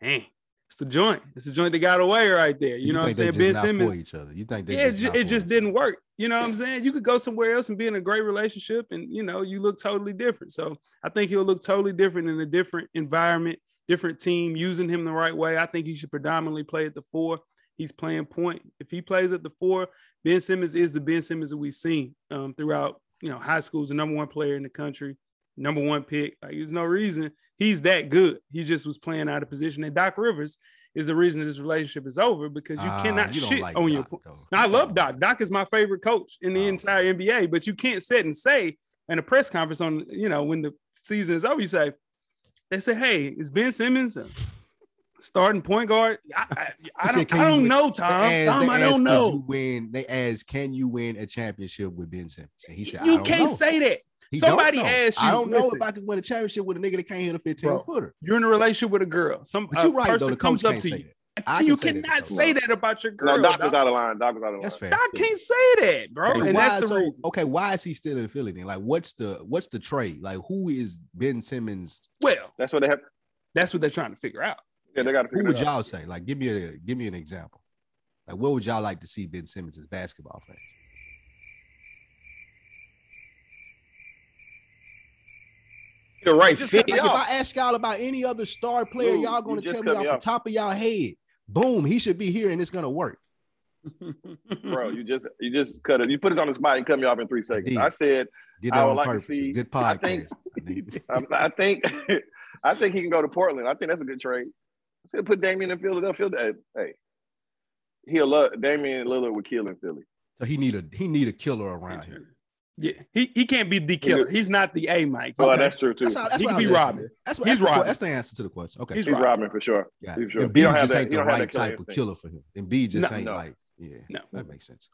dang, it's the joint. It's the joint that got away right there. You, know what I'm saying? Ben Simmons. for each other. You think they Yeah, it, just, it just didn't work. You know what I'm saying? You could go somewhere else and be in a great relationship and you know, you look totally different. So I think he'll look totally different in a different environment, different team, using him the right way. I think he should predominantly play at the four. He's playing point. If he plays at the four, Ben Simmons is the Ben Simmons that we've seen um, throughout, you know, high school, is the number one player in the country, number one pick. Like, there's no reason he's that good. He just was playing out of position. And Doc Rivers is the reason this relationship is over because you Ah, cannot you shit like on your Doc, now, I love Doc. Doc is my favorite coach in the Oh. entire NBA, but you can't sit and say in a press conference on, you know, when the season is over, you say, they say, hey, is Ben Simmons a starting point guard? I, I, I said, don't, I don't know, Tom. asked- Tom, I don't "Could know. You win. They asked, "Can you win a championship with Ben Simmons?" And he said, "I You don't can't know." say that. He somebody know. asked I don't know listen. if I could win a championship with a nigga that can't hit a 15 Bro, footer. You're in a relationship with a girl. Some But you're right person The comes up to you. that. I you can say that, cannot say that about your girl. No, Doc Doc. out of line. Doc was out of line. That's fair. Doc can't say that, bro. Okay, and why- that's the so, reason. okay, why is he still in Philly then? Like, what's the what's the trade? Like, who is Ben Simmons? Well, That's what they have. that's what they're trying to figure out. Yeah, they got to Who figure would y'all say? Like, give me a give me an example. Like, what would y'all like to see Ben Simmons as basketball fans? The right Just fit. Like, if. I ask y'all about any other star player, Dude, y'all gonna tell me off the top of y'all head. Boom, he should be here and it's gonna work. bro. You just you just cut it. You put it on the spot and cut me off in three seconds. did. I said Did I would on like to purpose. It's see- good I podcast. think- I, I think I think he can go to Portland. I think that's a good trade. Let's put Damian in Philadelphia. Hey, hey, he'll love Damian Lillard would kill in Philly. so he need a he need a killer around here. Yeah, he, he can't be the killer. He's not the A Mike. Well, Okay. that's true too. That's, that's He what can be asking. Robin. That's what He's that's, the, Robin. that's the answer to the question. Okay, He's He's Robin. Robin for sure. yeah. he's sure. Embiid He don't have just that- ain't the right that killer type of instinct. killer for him. And B just No. ain't No. like yeah. No. That makes sense.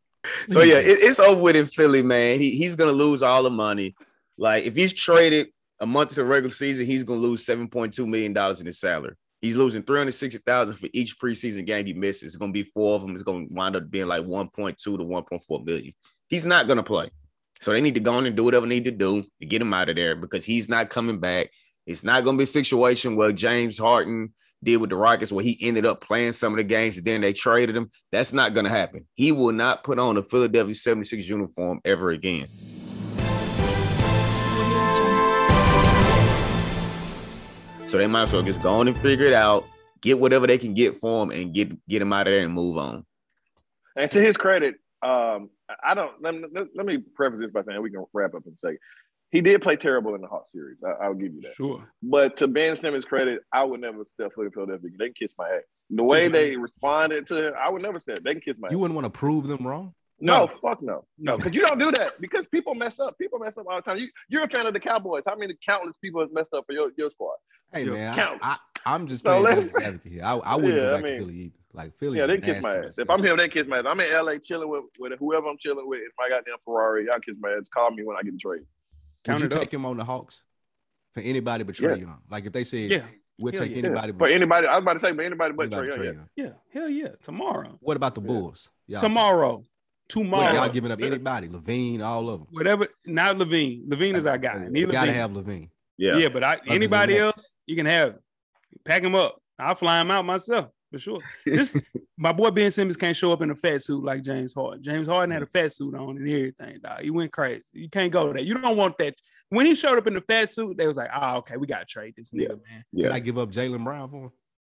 So yeah, it, it's over with in Philly, man. He, he's gonna lose all the money. Like if he's traded a month to the regular season, he's gonna lose seven point two million dollars in his salary. He's losing three hundred sixty thousand for each preseason game he misses. It's gonna be four of them. It's gonna wind up being like one point two to one point four million. He's not gonna play, so they need to go on and do whatever they need to do to get him out of there because he's not coming back. It's not gonna be a situation where James Harden did with the Rockets, where he ended up playing some of the games and then they traded him. That's not gonna happen. He will not put on a Philadelphia 76 uniform ever again. So they might as well just go on and figure it out, get whatever they can get for him, and get get him out of there and move on. And to his credit, um, I don't. Let me, let me preface this by saying we can wrap up in a second. He did play terrible in the Hawks series. I, will give you that. Sure. But to Ben Simmons' credit, I would never step foot in Philadelphia. They can kiss my ass. The way they responded to him, I would never say it. They can kiss my ass. You ass. wouldn't want to prove them wrong. No, no, fuck no, no, because you don't do that because people mess up. People mess up all the time. You, you're a fan of the Cowboys. How many countless people have messed up for your, your squad? Hey Yo, man, count. I, I, am just So playing let's- advocate here. I, I wouldn't Yeah, go I back mean- to Philly either. Like Philly, Yeah, they kiss my ass. If I'm here, they kiss my ass. I'm in LA chilling with, with whoever I'm chilling with. It's my goddamn Ferrari. Y'all kiss my ass. Call me when I get the trade. would Count you it up. take him on the Hawks for anybody but Yeah. Trae Young? Like if they said, Yeah. we'll Hell take yeah. anybody For but, anybody, I was about to say, but anybody but anybody Trae Young. Yeah. Young. Yeah, hell yeah. Tomorrow. What about the Bulls? Y'all Tomorrow. What, Tomorrow. y'all giving up anybody? LaVine, all of them. Whatever. Not LaVine. LaVine is our guy. Need You gotta have LaVine. Yeah. Yeah, but I, than anybody that. else, you can have. Pack him up. I'll fly him out myself for sure. This my boy Ben Simmons can't show up in a fat suit like James Harden. James Harden had a mm. fat suit on and everything, dog. He went crazy. You can't go there. You don't want that. When he showed up in the fat suit, they was like, "Oh, okay, we gotta trade this nigga, man." Can Yeah. I give up Jaylen Brown for him?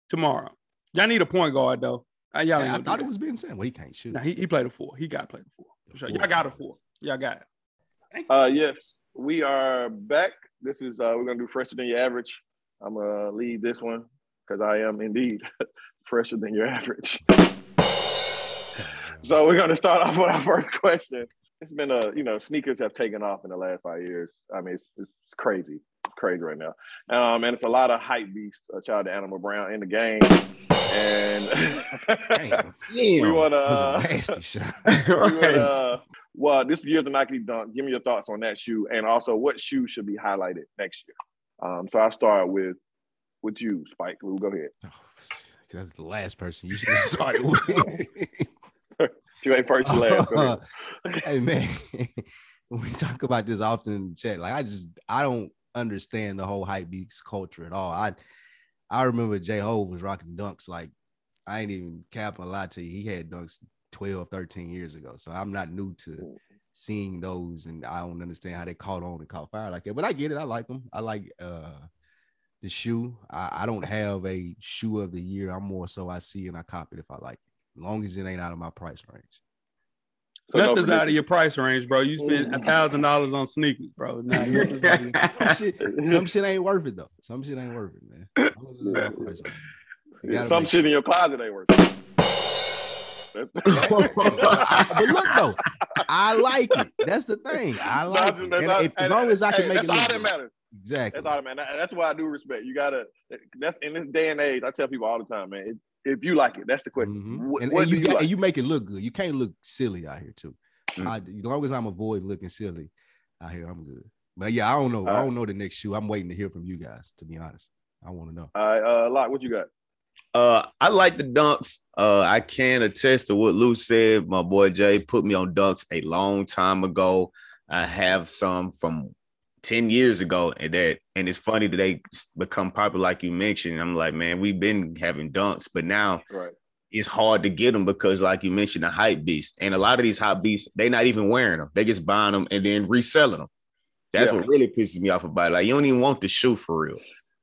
Tomorrow, y'all need a point guard though. Uh, y'all ain't I thought it was Ben Simmons. Well, he can't shoot. Nah, he, he played a four. He got played a four. For sure. Y'all got a four. Y'all got it. Uh, yes, we are back. This is uh, we're gonna do fresher than your average. I'm gonna lead this one because I am indeed fresher than your average. So we're gonna start off with our first question. It's been a you know sneakers have taken off in the last five years. I mean it's, it's crazy, it's crazy right now. Um, and it's a lot of hype beasts. Uh, shout out to Animal Brown in the game, and Damn. we want to. A Uh, nasty shot. we Right. wanna, uh, well, this year's the Nike Dunk. Give me your thoughts on that shoe, and also what shoe should be highlighted next year. Um, so I'll start with with you, Spike. Lou, go ahead. Oh, that's the last person you should have started with. You ain't first, you last. Go hey man, we talk about this often in the chat. Like I just I don't understand the whole hype beats culture at all. I I remember J Ho was rocking dunks like I ain't even capping a lot to you. He had dunks 12, 13 years ago. So I'm not new to seeing those and I don't understand how they caught on and caught fire like that. But I get it. I like them. I like uh the shoe. I, I don't have a shoe of the year. I'm more so I see and I copy it if I like it. As long as it ain't out of my price range. So no Nothing's out of your price range, bro. You spend a thousand dollars on sneakers, bro. Nah, nothing's out of your- some shit, some shit ain't worth it though. Some shit ain't worth it, man. As long as it's my price range. You gotta Some make shit in your closet ain't worth. it. but look though, I like it. That's the thing. I like that's- it. And all- if- as long as I can hey, make it that's all that matters. Exactly. That's all that matters. That's why I do respect. You gotta. That's in this day and age. I tell people all the time, man. If, if you like it, that's the question. Mhm. What, and, what and you you got, like? and you make it look good. You can't look silly out here too. Mm. I, as long as I'm avoid looking silly out here, I'm good. But yeah, I don't know. I don't know the next shoe. I'm waiting to hear from you guys. To be honest, I want to know. All right, uh, Lot, what you got? Uh, I like the dunks. Uh, I can attest to what Lou said. My boy Jay put me on dunks a long time ago. I have some from 10 years ago, and that and it's funny that they become popular, like you mentioned. I'm like, man, we've been having dunks, but now Right. it's hard to get them because, like you mentioned, the hype beast, and a lot of these hype beasts, they're not even wearing them. They just buying them and then reselling them. That's Yeah. what really pisses me off about it. Like you don't even want the shoe for real.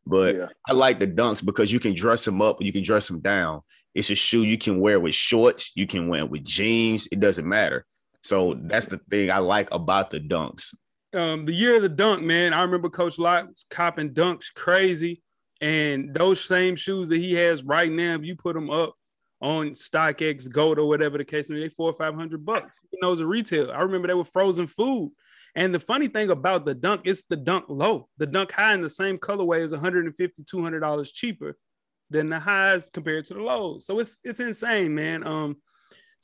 But yeah. I like the dunks because you can dress them up, you can dress them down. It's a shoe you can wear with shorts, you can wear it with jeans. It doesn't matter. So that's the thing I like about the dunks. Um, the year of the dunk, man, I remember Coach Lott copping dunks crazy. And those same shoes that he has right now, if you put them up on StockX GOAT or whatever the case may be, they four or five hundred bucks. He knows a retail. I remember they were frozen food. And the funny thing about the dunk, it's the dunk low. The dunk high in the same colorway is 150 $200 cheaper than the highs compared to the lows. So it's it's insane, man. Um,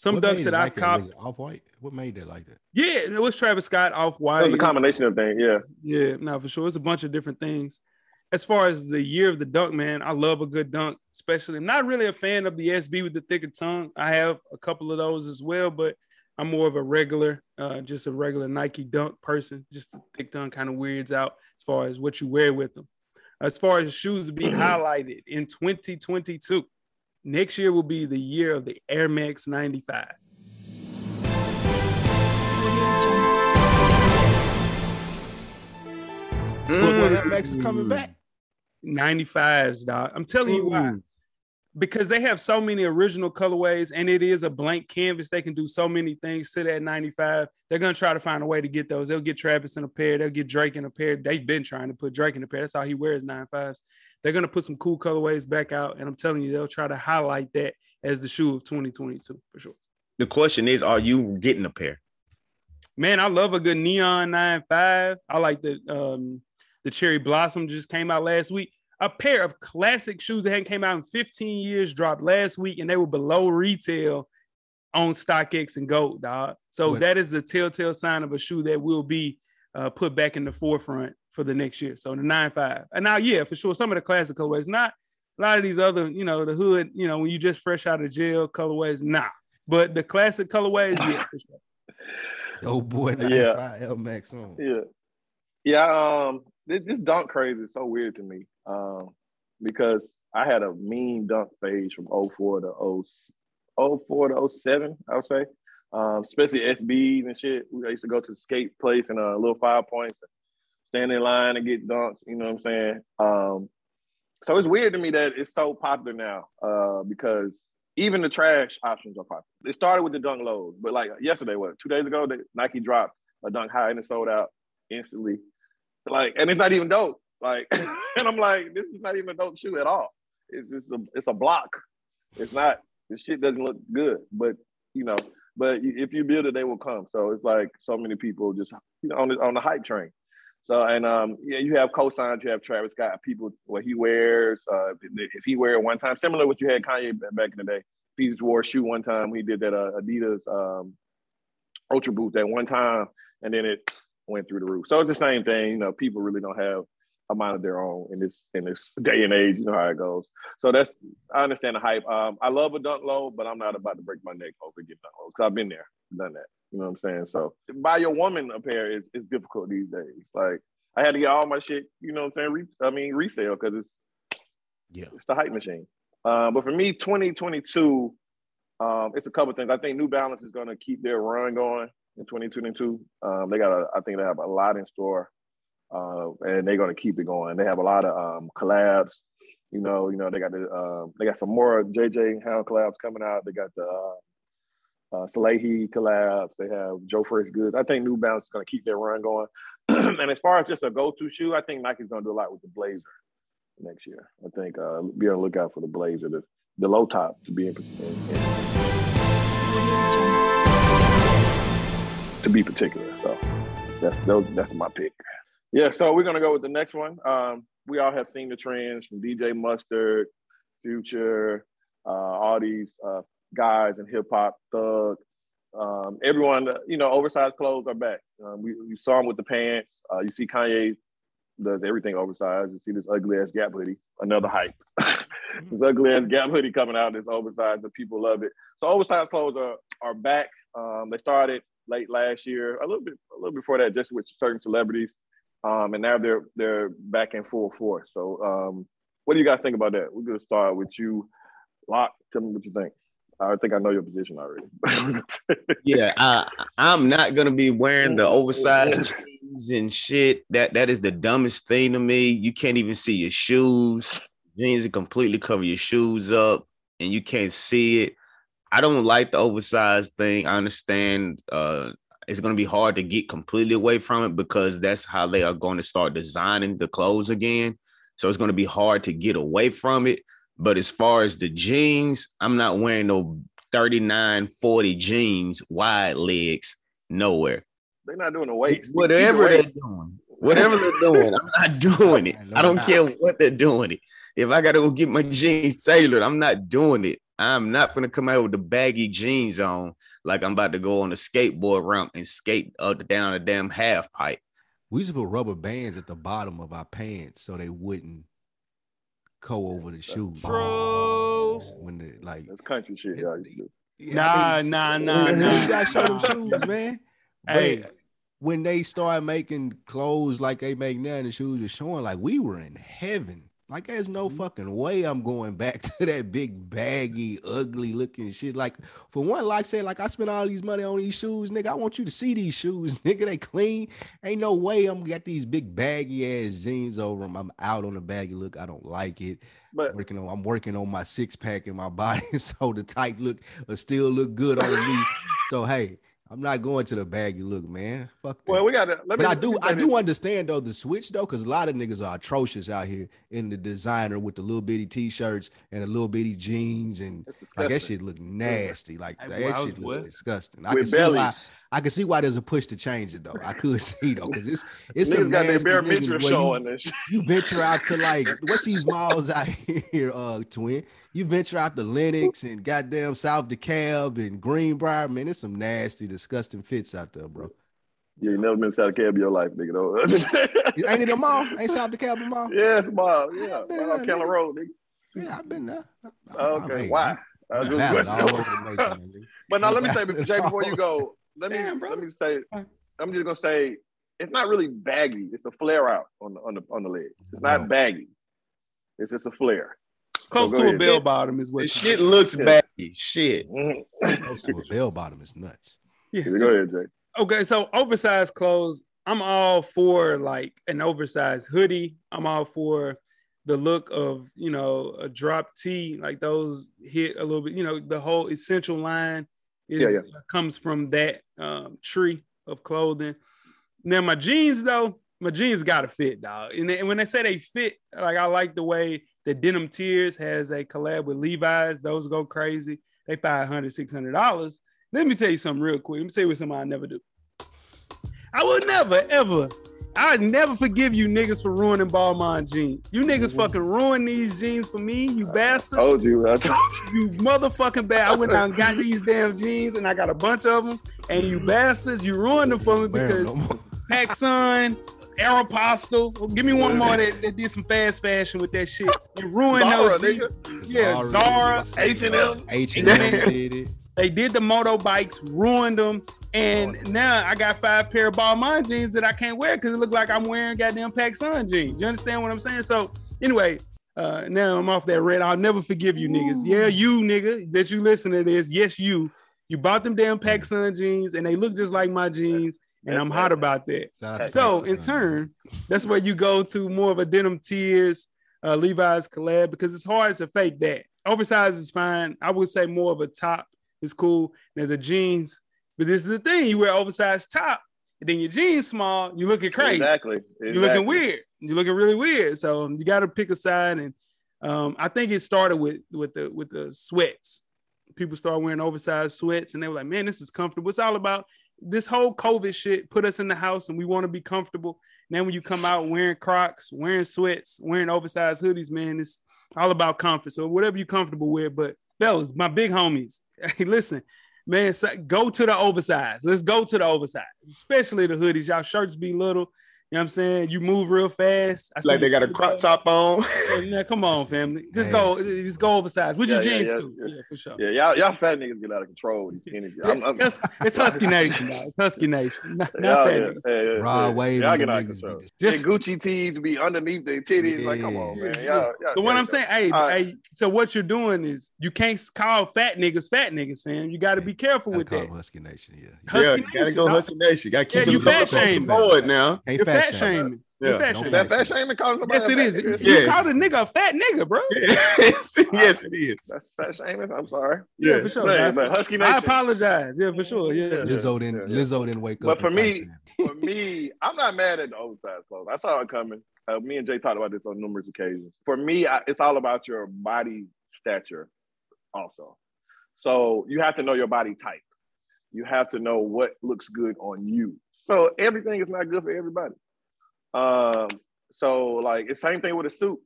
Some What dunks that it I like that? copped. Off white. What made that like that? Yeah, it was Travis Scott off That was white. a combination of things. Yeah. Yeah, no, for sure. It's a bunch of different things. As far as the year of the dunk, man, I love a good dunk, especially. I'm not really a fan of the SB with the thicker tongue. I have a couple of those as well, but I'm more of a regular, uh, just a regular Nike dunk person. Just the thick tongue kind of weirds out as far as what you wear with them. As far as shoes to be highlighted in 2022, next year will be the year of the Air Max 95. Football mm. Air Max is coming back. 95s, dog. I'm telling you why. Mm. Because they have so many original colorways and it is a blank canvas. They can do so many things to that 95. They're going to try to find a way to get those. They'll get Travis in a pair. They'll get Drake in a pair. They've been trying to put Drake in a pair. That's how he wears 95s. They're going to put some cool colorways back out. And I'm telling you, they'll try to highlight that as the shoe of 2022 for sure. The question is, are you getting a pair? Man, I love a good neon 95. I like the um the cherry blossom just came out last week. A pair of classic shoes that hadn't came out in 15 years dropped last week, and they were below retail on StockX and GOAT, dog. So What- that is the telltale sign of a shoe that will be uh, put back in the forefront for the next year. So the nine five. And now, yeah, for sure, some of the classic colorways, not a lot of these other, you know, the hood, you know, when you just fresh out of jail colorways, nah. But the classic colorways, yeah, for sure. Oh boy, Yeah. 95 Air Max on. Yeah. Yeah. Um, this, this dunk craze is so weird to me. Um, because I had a mean dunk phase from 04 to 0, 04 to 07, I would say. Um, especially SBs and shit. I used to go to the skate place and a uh, little five points, stand in line and get dunks, you know what I'm saying? Um, so it's weird to me that it's so popular now, uh, because even the trash options are popular. It started with the dunk lows, but like yesterday, what two days ago, they, Nike dropped a dunk high and it sold out instantly. Like, and it's not even dope. Like, and I'm like, this is not even a dope shoe at all. It's just a, it's a block. It's not. This shit doesn't look good, but you know, but if you build it, they will come. So it's like so many people just you know on the on the hype train. So and um yeah, you have cosigns. You have Travis Scott. People what he wears. Uh, if he wear it one time, similar to what you had Kanye back in the day. If he just wore a shoe one time, he did that uh, Adidas um, Ultra Boost that one time, and then it went through the roof. So it's the same thing. You know, people really don't have a mind of their own in this in this day and age. You know how it goes. So that's I understand the hype. Um, I love a dunk low, but I'm not about to break my neck over getting dunk low because I've been there, done that. You know what I'm saying? So buy your woman a pair is is difficult these days. Like I had to get all my shit. You know what I'm saying? Re- I mean resale because it's Yeah. it's the hype machine. Uh, but for me, 2022, um, it's a couple things. I think New Balance is going to keep their run going in 2022. Um, they got, a, I think they have a lot in store, uh, and they're going to keep it going. They have a lot of um, collabs. You know, you know they got the um, they got some more JJJJound collabs coming out. They got the uh, Salehe collabs. They have Joe Freshgoods. I think New Balance is going to keep their run going. and as far as just a go-to shoe, I think Nike's going to do a lot with the Blazer next year. I think uh, be on the lookout for the Blazer, the, the low top to be in, in- to be particular. So that's those, that's my pick. Yeah, so we're gonna go with the next one. Um, we all have seen the trends from DJ Mustard, Future, uh, all these uh, guys in hip hop, Thug. Um, everyone, you know, oversized clothes are back. Um, we, we saw them with the pants. Uh, you see Kanye does everything oversized. You see this ugly ass Gap hoodie, another hype. this ugly ass Gap hoodie coming out, this oversized, and people love it. So oversized clothes are are back. Um, they started late last year, a little bit, a little before that, just with certain celebrities, um, and now they're they're back in full force. So, um, what do you guys think about that? We're gonna start with you, Lock. Tell me what you think. I think I know your position already. yeah, I I'm not gonna be wearing the oversized jeans and shit. That that is the dumbest thing to me. You can't even see your shoes. Jeans completely cover your shoes up, and you can't see it. I don't like the oversized thing. I understand uh it's gonna be hard to get completely away from it because that's how they are going to start designing the clothes again. So it's gonna be hard to get away from it. But as far as the jeans, I'm not wearing no 39, 40 jeans, wide legs, nowhere. they're not doing the waist. Whatever Keep they're waist. doing, whatever they're doing, I'm not doing it. I don't care what they're doing it. If I got to go get my jeans tailored, I'm not doing it. I'm not gonna come out with the baggy jeans on like I'm about to go on a skateboard ramp and skate up down a damn half pipe. We used to put rubber bands at the bottom of our pants so they wouldn't go over the shoes. True. When the like That's country shit. Y'all used to do. Nah, nah, nah, You gotta show them shoes, man. Hey. But when they started making clothes like they make now, and the shoes were showing like we were in heaven. Like there's no Mm-hmm. fucking way I'm going back to that big baggy, ugly looking shit. Like for one, like I said, like I spent all these money on these shoes, nigga. I want you to see these shoes, nigga. They clean. Ain't no way I'm got these big baggy ass jeans over them. I'm out on the baggy look. I don't like it. But Working on, I'm working on my six pack in my body, so the tight look will still look good on me. So hey, I'm not going to the baggy look, man. Fuck that. well, we got to. Let me. But I do, I do understand though the switch though, because a lot of niggas are atrocious out here in the designer with the little bitty t-shirts and the little bitty jeans and It's like that disgusting. shit look nasty. Like Hey, that boy, I shit looks what? disgusting. I can with see why. I can see why there's a push to change it though. I could see though, because it's it's Niggas got their bare midriff where you- showing and you venture out to like what's these malls out here, uh, twin? You venture out to Lenox and goddamn South DeKalb and Greenbriar, man. There's some nasty, disgusting fits out there, bro. Yeah, you never been South Cab in your life, nigga. Though. Ain't it a mall? Ain't South DeKalb a mall? yeah, it's mall. Yeah, Yeah, right man, Keller. Road, nigga. Yeah, I've been there. Okay, why? I I'm was just valid all questioning. over the nation, nigga. But now let me say, Jay, before you go, let me bro. let me say, I'm just gonna say, it's not really baggy. It's a flare out on the on the on the leg. It's not No. baggy. It's just a flare. Close Go to a bell bottom is what. This you- shit looks Yeah. baggy. Shit. Mhm. Close to a bell bottom is nuts. Yeah. Go ahead, Jay. Okay, so oversized clothes. I'm all for like an oversized hoodie. I'm all for the look of you know a drop tee, like those hit a little bit. You know, the whole essential line is Yeah, comes from that um, tree of clothing. Now my jeans though, my jeans gotta fit, dog. And, they- and when they say they fit, like I like the way the Denim Tears has a collab with Levi's. Those go crazy. They five hundred, six hundred dollars. Let me tell you something real quick. Let me you what something I never do. I would never, ever, I'd never forgive you niggas for ruining Balmain jeans. You niggas mm-hmm. fucking ruin these jeans for me, you bastards. Told you. I told you. You motherfucking bad. I went out and got these damn jeans and I got a bunch of them. And you mm-hmm. bastards, you ruined them for me because them. PacSun, Aeropostale. Give me one more that, that did some fast fashion with that shit. You ruined Zara, those. jeans. nigga. Yeah, Zara, H and M. H and M did it. They did the motorbikes, ruined them, and now I got five pair of Balmain jeans that I can't wear because it look like I'm wearing goddamn PacSun jeans. You understand what I'm saying? So anyway, uh, now I'm off that red. I'll never forgive you niggas. Yeah, you nigga that you listen to this. Yes, you. You bought them damn PacSun jeans and they look just like my jeans, and I'm hot about that. So in turn, that's where you go to more of a denim tears, uh, Levi's collab because it's hard to fake that. Oversized is fine. I would say more of a top is cool. Now the jeans, but this is the thing: you wear oversized top, and then your jeans small, you looking crazy. Exactly. You're looking weird. You're looking really weird. So you got to pick a side, and um, I think it started with with the with the sweats. People started wearing oversized sweats, and they were like, "Man, this is comfortable." It's all about this whole COVID shit. Put us in the house, and we want to be comfortable. And then when you come out wearing Crocs, wearing sweats, wearing oversized hoodies, man, it's all about comfort. So whatever you're comfortable with, but fellas, my big homies, hey, listen, man, go to the oversized. Let's go to the oversized, especially the hoodies. Y'all shirts be little. You know what I'm saying? You move real fast. I Like they got a crop top on. Yeah, come on, family. Just go, just go oversized. With your Yeah, yeah, jeans yeah, too. yeah. Yeah, for sure. Yeah, y'all, y'all fat niggas get out of control with these skinny. I'm, I'm, It's, it's Husky Nation, dog. It's Husky Nation. Not, not y'all, fat yeah, yeah, yeah, Rod yeah. Wave Y'all get out of niggas control. be Just- Gucci tees be underneath their titties. Like, come on, man. Y'all, y'all, So what y'all I'm saying, hey, All right. hey, so what you're doing is you can't call fat niggas fat niggas, fam. You got to be careful with that. Husky Nation, yeah. yeah, Husky you gotta go. Husky Nation. Gotta keep Yeah, you them fat going shaming. forward now. Ain't You're fat fat shaming. shaming. Yeah, You're fat don't shaming. That fat shaming calling somebody Yes, a it fat is. nigga. You Yeah. called a nigga a fat nigga, bro. yes, yes, it is. That's fat shaming. I'm sorry. Yeah, Yeah. for sure. But, I- but Husky I apologize. Yeah, for sure. Yeah. Yeah. Lizzo didn't yeah, yeah. Lizzo didn't wake But up. But for me- for for me, I'm not mad at the oversized clothes. I saw it coming. Uh, me and Jay talked about this on numerous occasions. For me, I, it's all about your body stature, also. So you have to know your body type. You have to know what looks good on you. So everything is not good for everybody. Um, so like it's same thing with a suit.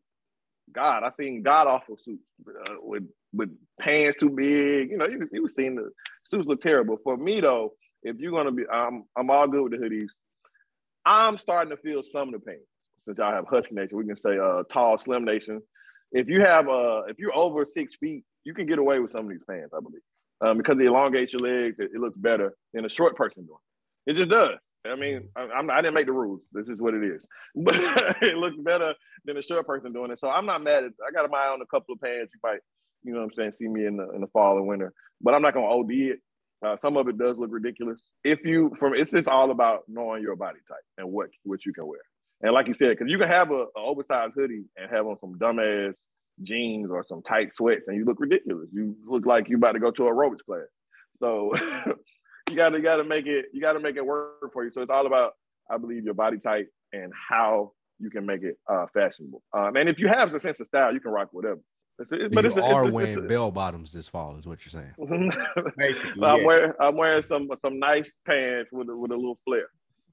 God, I seen god awful suits uh, with with pants too big. You know, you you seen the suits look terrible. For me though, if you're gonna be, I'm I'm all good with the hoodies. I'm starting to feel some of the pain. Since y'all have Husky Nation, we can say uh, tall, slim nation. If you have uh, if you're over six feet, you can get away with some of these pants, I believe, um, because they elongate your legs. It, it, looks better than a short person doing. It just does. I mean, I, I'm, I didn't make the rules. This is what it is, but it looks better than a short person doing it. So I'm not mad at. I got my eye on a couple of pants. You might, you know, what I'm saying, see me in the in the fall and winter, but I'm not gonna OD it. Uh, some of it does look ridiculous. If you from it's just all about knowing your body type and what what you can wear. And like you said, because you can have a, a, oversized hoodie and have on some dumbass jeans or some tight sweats, and you look ridiculous. You look like you about to go to a aerobics class. So you gotta you gotta make it you gotta make it work for you. So it's all about I believe your body type and how you can make it uh, fashionable. Um, and if you have a sense of style, you can rock whatever. It's, it's, but you it's, are it's, wearing bell bottoms this fall, is what you're saying. Basically, so I'm yeah. wearing I'm wearing some some nice pants with a, with a little flare.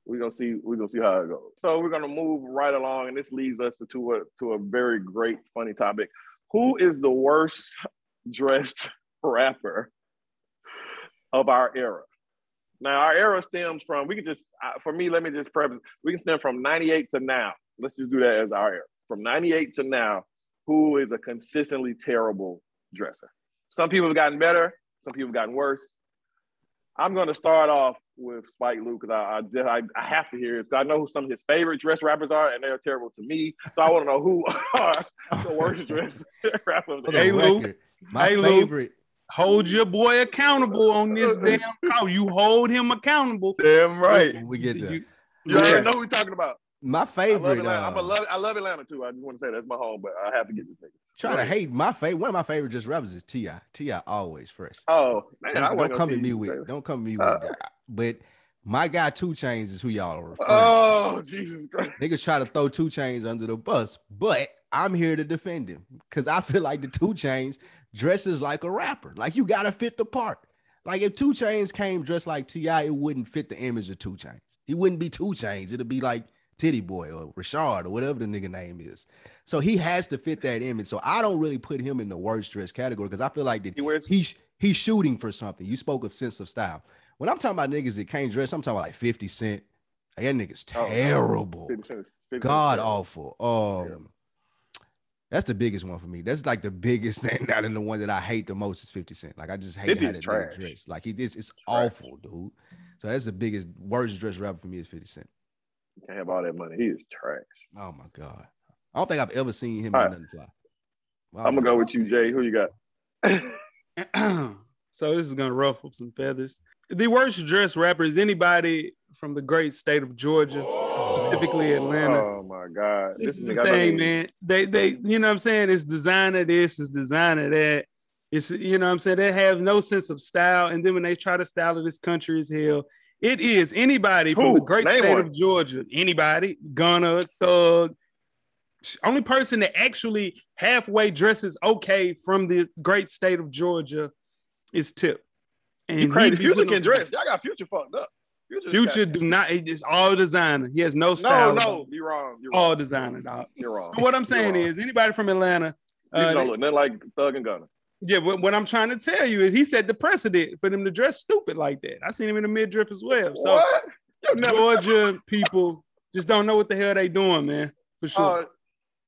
We're gonna see we're gonna see how it goes. So we're gonna move right along, and this leads us to a to a very great funny topic. Who is the worst dressed rapper of our era? Now our era stems from we can just for me. Let me just preface. We can stem from '98 to now. Let's just do that as our era. From '98 to now, who is a consistently terrible dresser. Some people have gotten better, some people have gotten worse. I'm going to start off with Spike Lee because I, I, I have to hear it. because I know who some of his favorite dress rappers are, and they're terrible to me. So I want to know who are the worst dress rappers. Hey, Luke. My hey, favorite. Hold your boy accountable on this damn call. You hold him accountable. Damn right. We get that. You, you already know who we're talking about. My favorite. I love, uh, I'm a love, I love Atlanta too. I just want to say that's my home, but I have to get this nigga. Try to hate my favorite. One of my favorite just rappers is T.I. T.I always fresh. Oh man, don't, don't come at me with. Don't come at me with. Uh, that. But my guy 2 Chainz is who y'all are referring. Oh to. Jesus Christ! Niggas try to throw 2 Chainz under the bus, but I'm here to defend him because I feel like the 2 Chainz dresses like a rapper. Like you gotta fit the part. Like if 2 Chainz came dressed like T.I, it wouldn't fit the image of 2 Chainz. He wouldn't be 2 Chainz. It'd be like Tity Boi or Rashard or whatever the nigga name is. So he has to fit that image. So I don't really put him in the worst dress category because I feel like that he wears- he's he's shooting for something. You spoke of sense of style. When I'm talking about niggas that can't dress, I'm talking about like 50 Cent. Like, that nigga's terrible. Oh, 50 cents, 50 God awful. Um. That's the biggest one for me. That's like the biggest thing, not in the one that I hate the most is 50 Cent. Like I just hate how that nigga dress. Like he it's, it's awful, dude. So that's the biggest worst dress rapper for me is 50 Cent. You can't have all that money. He is trash. Oh my god. I don't think I've ever seen him do nothing fly. Wow. I'm gonna go with you, Jay. Who you got? so this is gonna ruffle some feathers. The worst dressed rapper is anybody from the great state of Georgia, specifically oh, Atlanta. Oh my God. This, this is the thing, man. They they you know what I'm saying? It's designer this, it's designer that. It's you know what I'm saying? They have no sense of style. And then when they try to style it, this country is hell. It is anybody Who? from the great Name state one. of Georgia. Anybody, Gunna, Thug. Only person that actually halfway dresses okay from the great state of Georgia is Tip. And you crazy. Future can dress. Y'all got Future fucked up. Future, Future do not. It's all designer. He has no style. No, no, you're wrong. You're all wrong. designer, dog. You're wrong. So what I'm saying is, anybody from Atlanta, uh, don't look nothing like Thug and Gunna. Yeah, but what I'm trying to tell you is he set the precedent for them to dress stupid like that. I seen him in the midriff as well. So what? Georgia people just don't know what the hell they doing, man. For sure. Uh,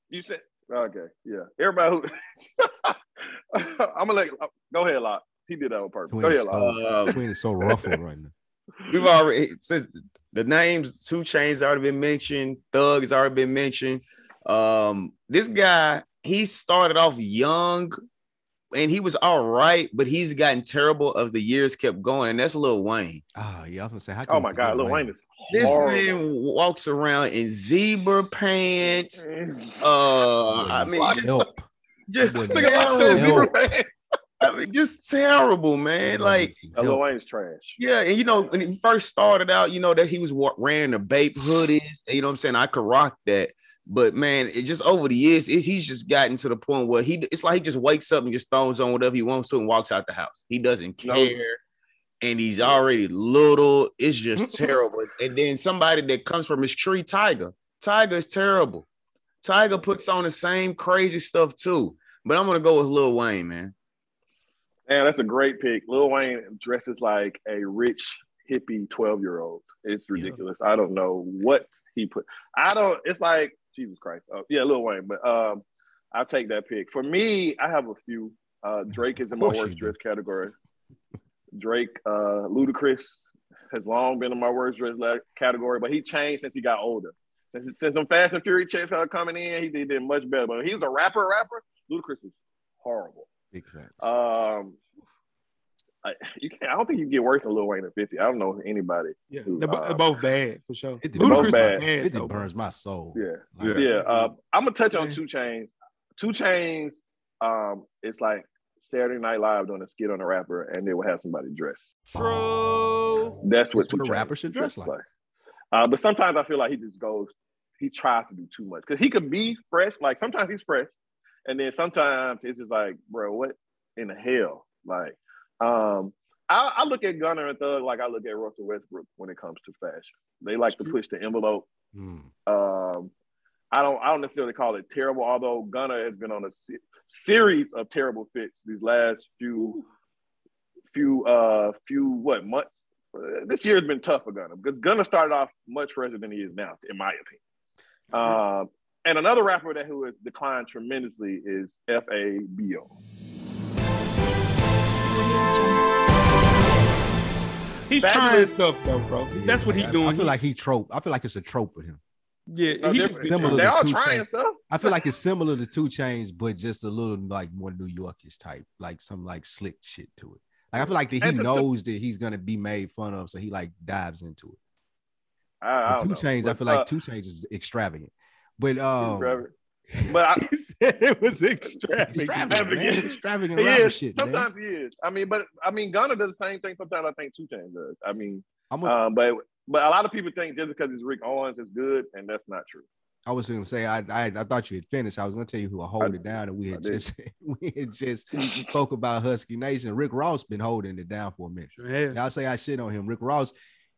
you said okay, yeah. Everybody who I'm gonna let go ahead, Lot. He did that on purpose. Go ahead, Lot. Uh, Queen is so ruffled right now. We've already said the names 2 Chainz already been mentioned. Thug has already been mentioned. Um, this guy he started off young and he was all right, but he's gotten terrible as the years kept going, and that's Lil Wayne. Oh, yeah, I was gonna say, how oh my God, Lil Wayne, Wayne is this man walks around in zebra pants. Uh, I mean, just, just terrible. I mean, just terrible, man. Like Lil Wayne's trash. Yeah, and you know, when he first started out, you know that he was wearing the Bape hoodies. You know what I'm saying? I could rock that. But man, it just over the years, it, he's just gotten to the point where he it's like he just wakes up and just throws on whatever he wants to and walks out the house. He doesn't care. No. And he's already little. It's just terrible. And then somebody that comes from his tree, Tiger. Tyga is terrible. Tyga puts on the same crazy stuff too. But I'm gonna go with Lil Wayne, man. Man, that's a great pick. Lil Wayne dresses like a rich hippie 12 year old. It's ridiculous. I don't know what he put. I don't, it's like, Jesus Christ. Uh, yeah, Lil Wayne, but um, I'll take that pick. For me, I have a few. Uh, Drake is in my worst dress category. Drake, uh, Ludacris has long been in my worst dress category, but he changed since he got older. Since, since them Fast and Fury chicks started coming in, he did, did much better. But he was a rapper, rapper, Ludacris was horrible. Big facts. Um, I, you can't. I don't think you can get worse than Lil Wayne at fifty. I don't know anybody. Yeah, Who, they're, bo- uh, they're both bad for sure. It- both Ludacris is bad. bad. it though, bro. burns my soul. Yeah, Like, yeah. Uh, I'm gonna touch on 2 Chainz. 2 Chainz. Um, it's like Saturday Night Live doing a skit on a rapper, and they will have somebody dress. True. That's what, That's what a rapper should dress like. Uh, but sometimes I feel like he just goes. He tries to do too much because he could be fresh. Like sometimes he's fresh, and then sometimes it's just like, bro, what in the hell? Like, um, I, I look at Gunna and Thug like I look at Russell Westbrook when it comes to fashion. They like to push the envelope. Mm. Um, I don't I don't necessarily call it terrible, although Gunna has been on a se- series of terrible fits these last few few uh few what months. Uh, This year has been tough for Gunna because Gunna started off much fresher than he is now, in my opinion. Um, and another rapper that who has declined tremendously is F.A.B.O. He's trying Fabolous. stuff though, bro. That's what he's doing. I feel like he trope. I feel like it's a trope with him. yeah, No, he they're- similar they to all trying Chainz. stuff. I feel like it's similar to 2 Chainz, but just a little like more New Yorkish type, like some like slick shit to it. Like I feel like that he the- knows that he's gonna be made fun of, so he like dives into it. I, I Two know. Chains, I But, feel like uh, 2 Chainz is extravagant. But um, But I, He said it was extravagant. extravagant, man. It's extravagant he rapper is. shit, man. sometimes he is. I mean, but I mean, Gunna does the same thing. Sometimes I think 2 Chainz does. I mean, I'm a, um, but but a lot of people think just because it's Rick Owens is good, and that's not true. I was gonna say I, I I thought you had finished. I was gonna tell you who will hold I- it down, and we had just we had just spoke about Husky Nation. Rick Ross been holding it down for a minute. Yeah. Y'all say I shit on him. Rick Ross,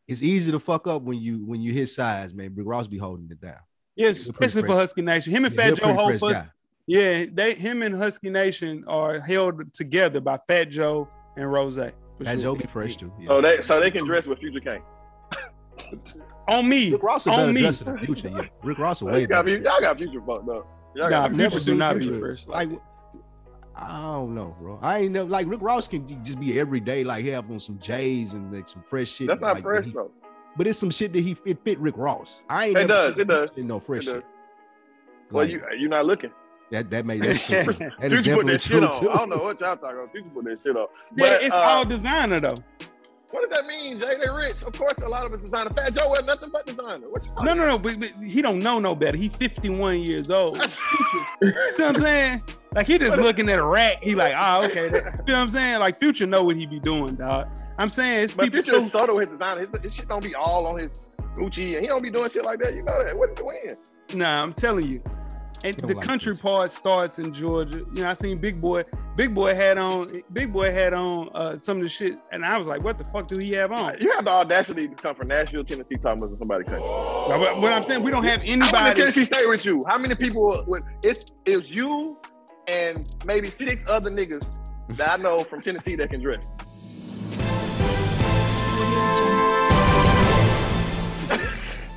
it's easy to fuck up when you when you his size, man. Rick Ross be holding it down. Yes, He's a pretty especially for Husky Nation. Him and Yeah, Fat Joe hold fresh first. guy. Yeah, they him and Husky Nation are held together by Fat Joe and Rose. Fat sure. Joe be fresh too. Yeah. So they so they can dress with Future King. On me. Rick Ross is on me. dressed in the future. Yeah, Rick Ross is Y'all way got, better. y'all got Future fucked up. Y'all Nah, I've Future never do seen not be fresh Like, I don't know, bro. I ain't never like Rick Ross can just be every day, like have on some J's and like some fresh shit. That's not like, fresh he- though. But it's some shit that he it fit Rick Ross. I ain't It does, seen it does, him in no fresh does. shit. Well, Like, you you're not looking. that that made that's true. too. That is Future put definitely that shit true on. too. I don't know what y'all talking about. Future put that shit on. Yeah, But, it's uh, all designer though. What does that mean, Jay? They rich. Of course, a lot of it's designer. Fat Joe wear nothing but designer. What you talking No, no, no. But, but he don't know no better. He 51 years old. about? See what I'm saying? Like he just looking at a rack. He like, oh, okay. You know what I'm saying? Like Future know what he be doing, dog. I'm saying it's But people. Future is subtle with his designer. His, his shit don't be all on his Gucci, and he don't be doing shit like that. You know that. What is the win? Nah, I'm telling you. And the like country this. part starts in Georgia. You know, I seen Big Boi. Big Boi had on. Big Boi had on uh, some of the shit, and I was like, "What the fuck do he have on?" You have the audacity to come from Nashville, Tennessee, talking about somebody country. But, but- but I'm saying we don't have I went to anybody. Tennessee State with you. How many people? With, it's it was you and maybe six other niggas that I know from Tennessee that can dress.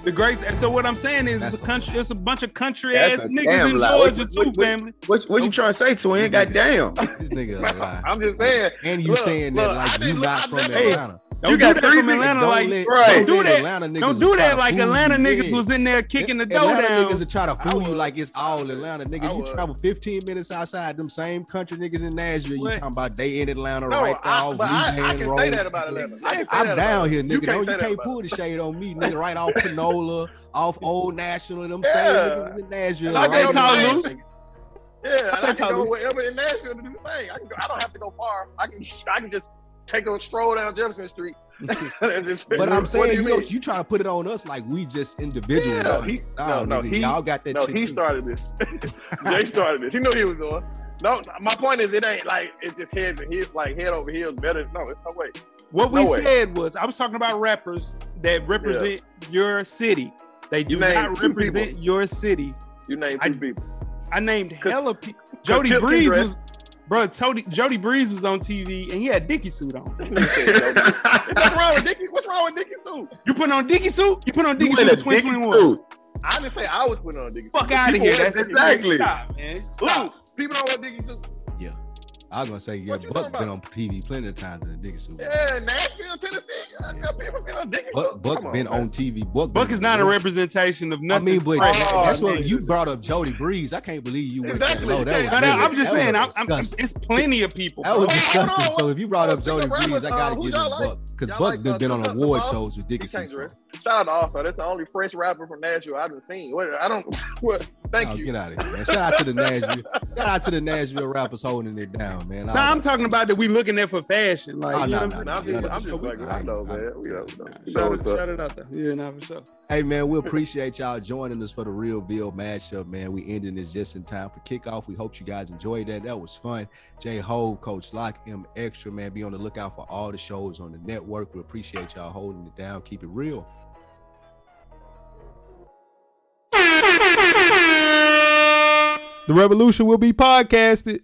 The great. So what I'm saying is, it's a country. It's a bunch of country That's ass niggas in lie. Georgia What- too, what- what- family. What, what you trying to say, twin? Goddamn. This nigga a lie. I'm just saying. And you Look, saying look, that like you didn't- from never- Atlanta. Don't You do got that three from Atlanta. Don't Like, let, right. don't do that. Atlanta don't do that like Atlanta niggas was in there kicking the dough Atlanta down. niggas are try to fool you like it's all Atlanta. Nigga, you travel 15 minutes outside them same country niggas in Nashville. You talking about they in Atlanta No, right there, I, I, I can Hand say Road. that about Atlanta. I I'm down here, You nigga. can't Don't you can't pull the shade on me, nigga. Right off Panola, off Old National, them same niggas in Nashville. I I can't talk now. Nashville. Yeah, I can't can go wherever in Nashville to do the thing. I can go, I don't have to go far. I can I can just take a stroll down Jefferson Street. But I'm saying, you, you know, you trying to put it on us like we just individuals. No, he, no, no, nigga, he, y'all got that no, he too. started this. Jay started this. He knew he was doing. No, my point is, it ain't like it's just heads and heels, like head over heels better. No, it's no way. What No we way. said was, I was talking about rappers that represent your city. They do You not represent people. your city You named I- two people. I named hella people. Jody Tip Breeze dress. was, bro. Jody Jody Breeze was on TV and he had Dickie suit on. This nigga said Jody. What's wrong with Dickie? What's wrong with Dickie suit? You put on Dickie suit? You put on Dickie suit in Dickie 2021? suit. I didn't say I was putting on Dickie Fuck suit. out of People here. That's Exactly. Stop, man. Stop. Who? People don't wear Dickie suit. I was gonna say, yeah, Buck been on TV plenty of times in the Dickie suit. Yeah, Nashville, Tennessee. I people sitting on Dickie Buck, suit. Buck Come been man. on TV. Buck, Buck is not a representation of nothing. I nothing. mean, but Oh, that's what you brought up, Jody Breeze. I can't believe you went Exactly. low. That was You But really- I, am just that saying, I'm, I'm, it's plenty of people. That was Hold disgusting. on. So if you brought up Jody Breeze, I gotta uh, give y'all it like? Buck because Buck like, been uh, been on Tuck award shows with Dickie He can't suits. dress. Shout out to Arthur. That's the only French rapper from Nashville I've been seen. What? I don't. What? Thank Oh, you. Get out of here, man. Shout out to the Nashville. Shout out to the Nashville rappers holding it down, man. No, I'm talking about that we looking at for fashion. Like, Oh, you know no, what I'm no, saying? just, no, I'm just like, I know, man. We know. We know Shout, it, shout it out there. Yeah, nah, for sure. Hey man, we appreciate y'all joining us for the Realville matchup, man. We ending this just in time for kickoff. We hope you guys enjoyed that. That was fun. J Ho, Coach Lock, M Extra, man. Be on the lookout for all the shows on the network. We appreciate y'all holding it down. Keep it real. The revolution will be podcasted.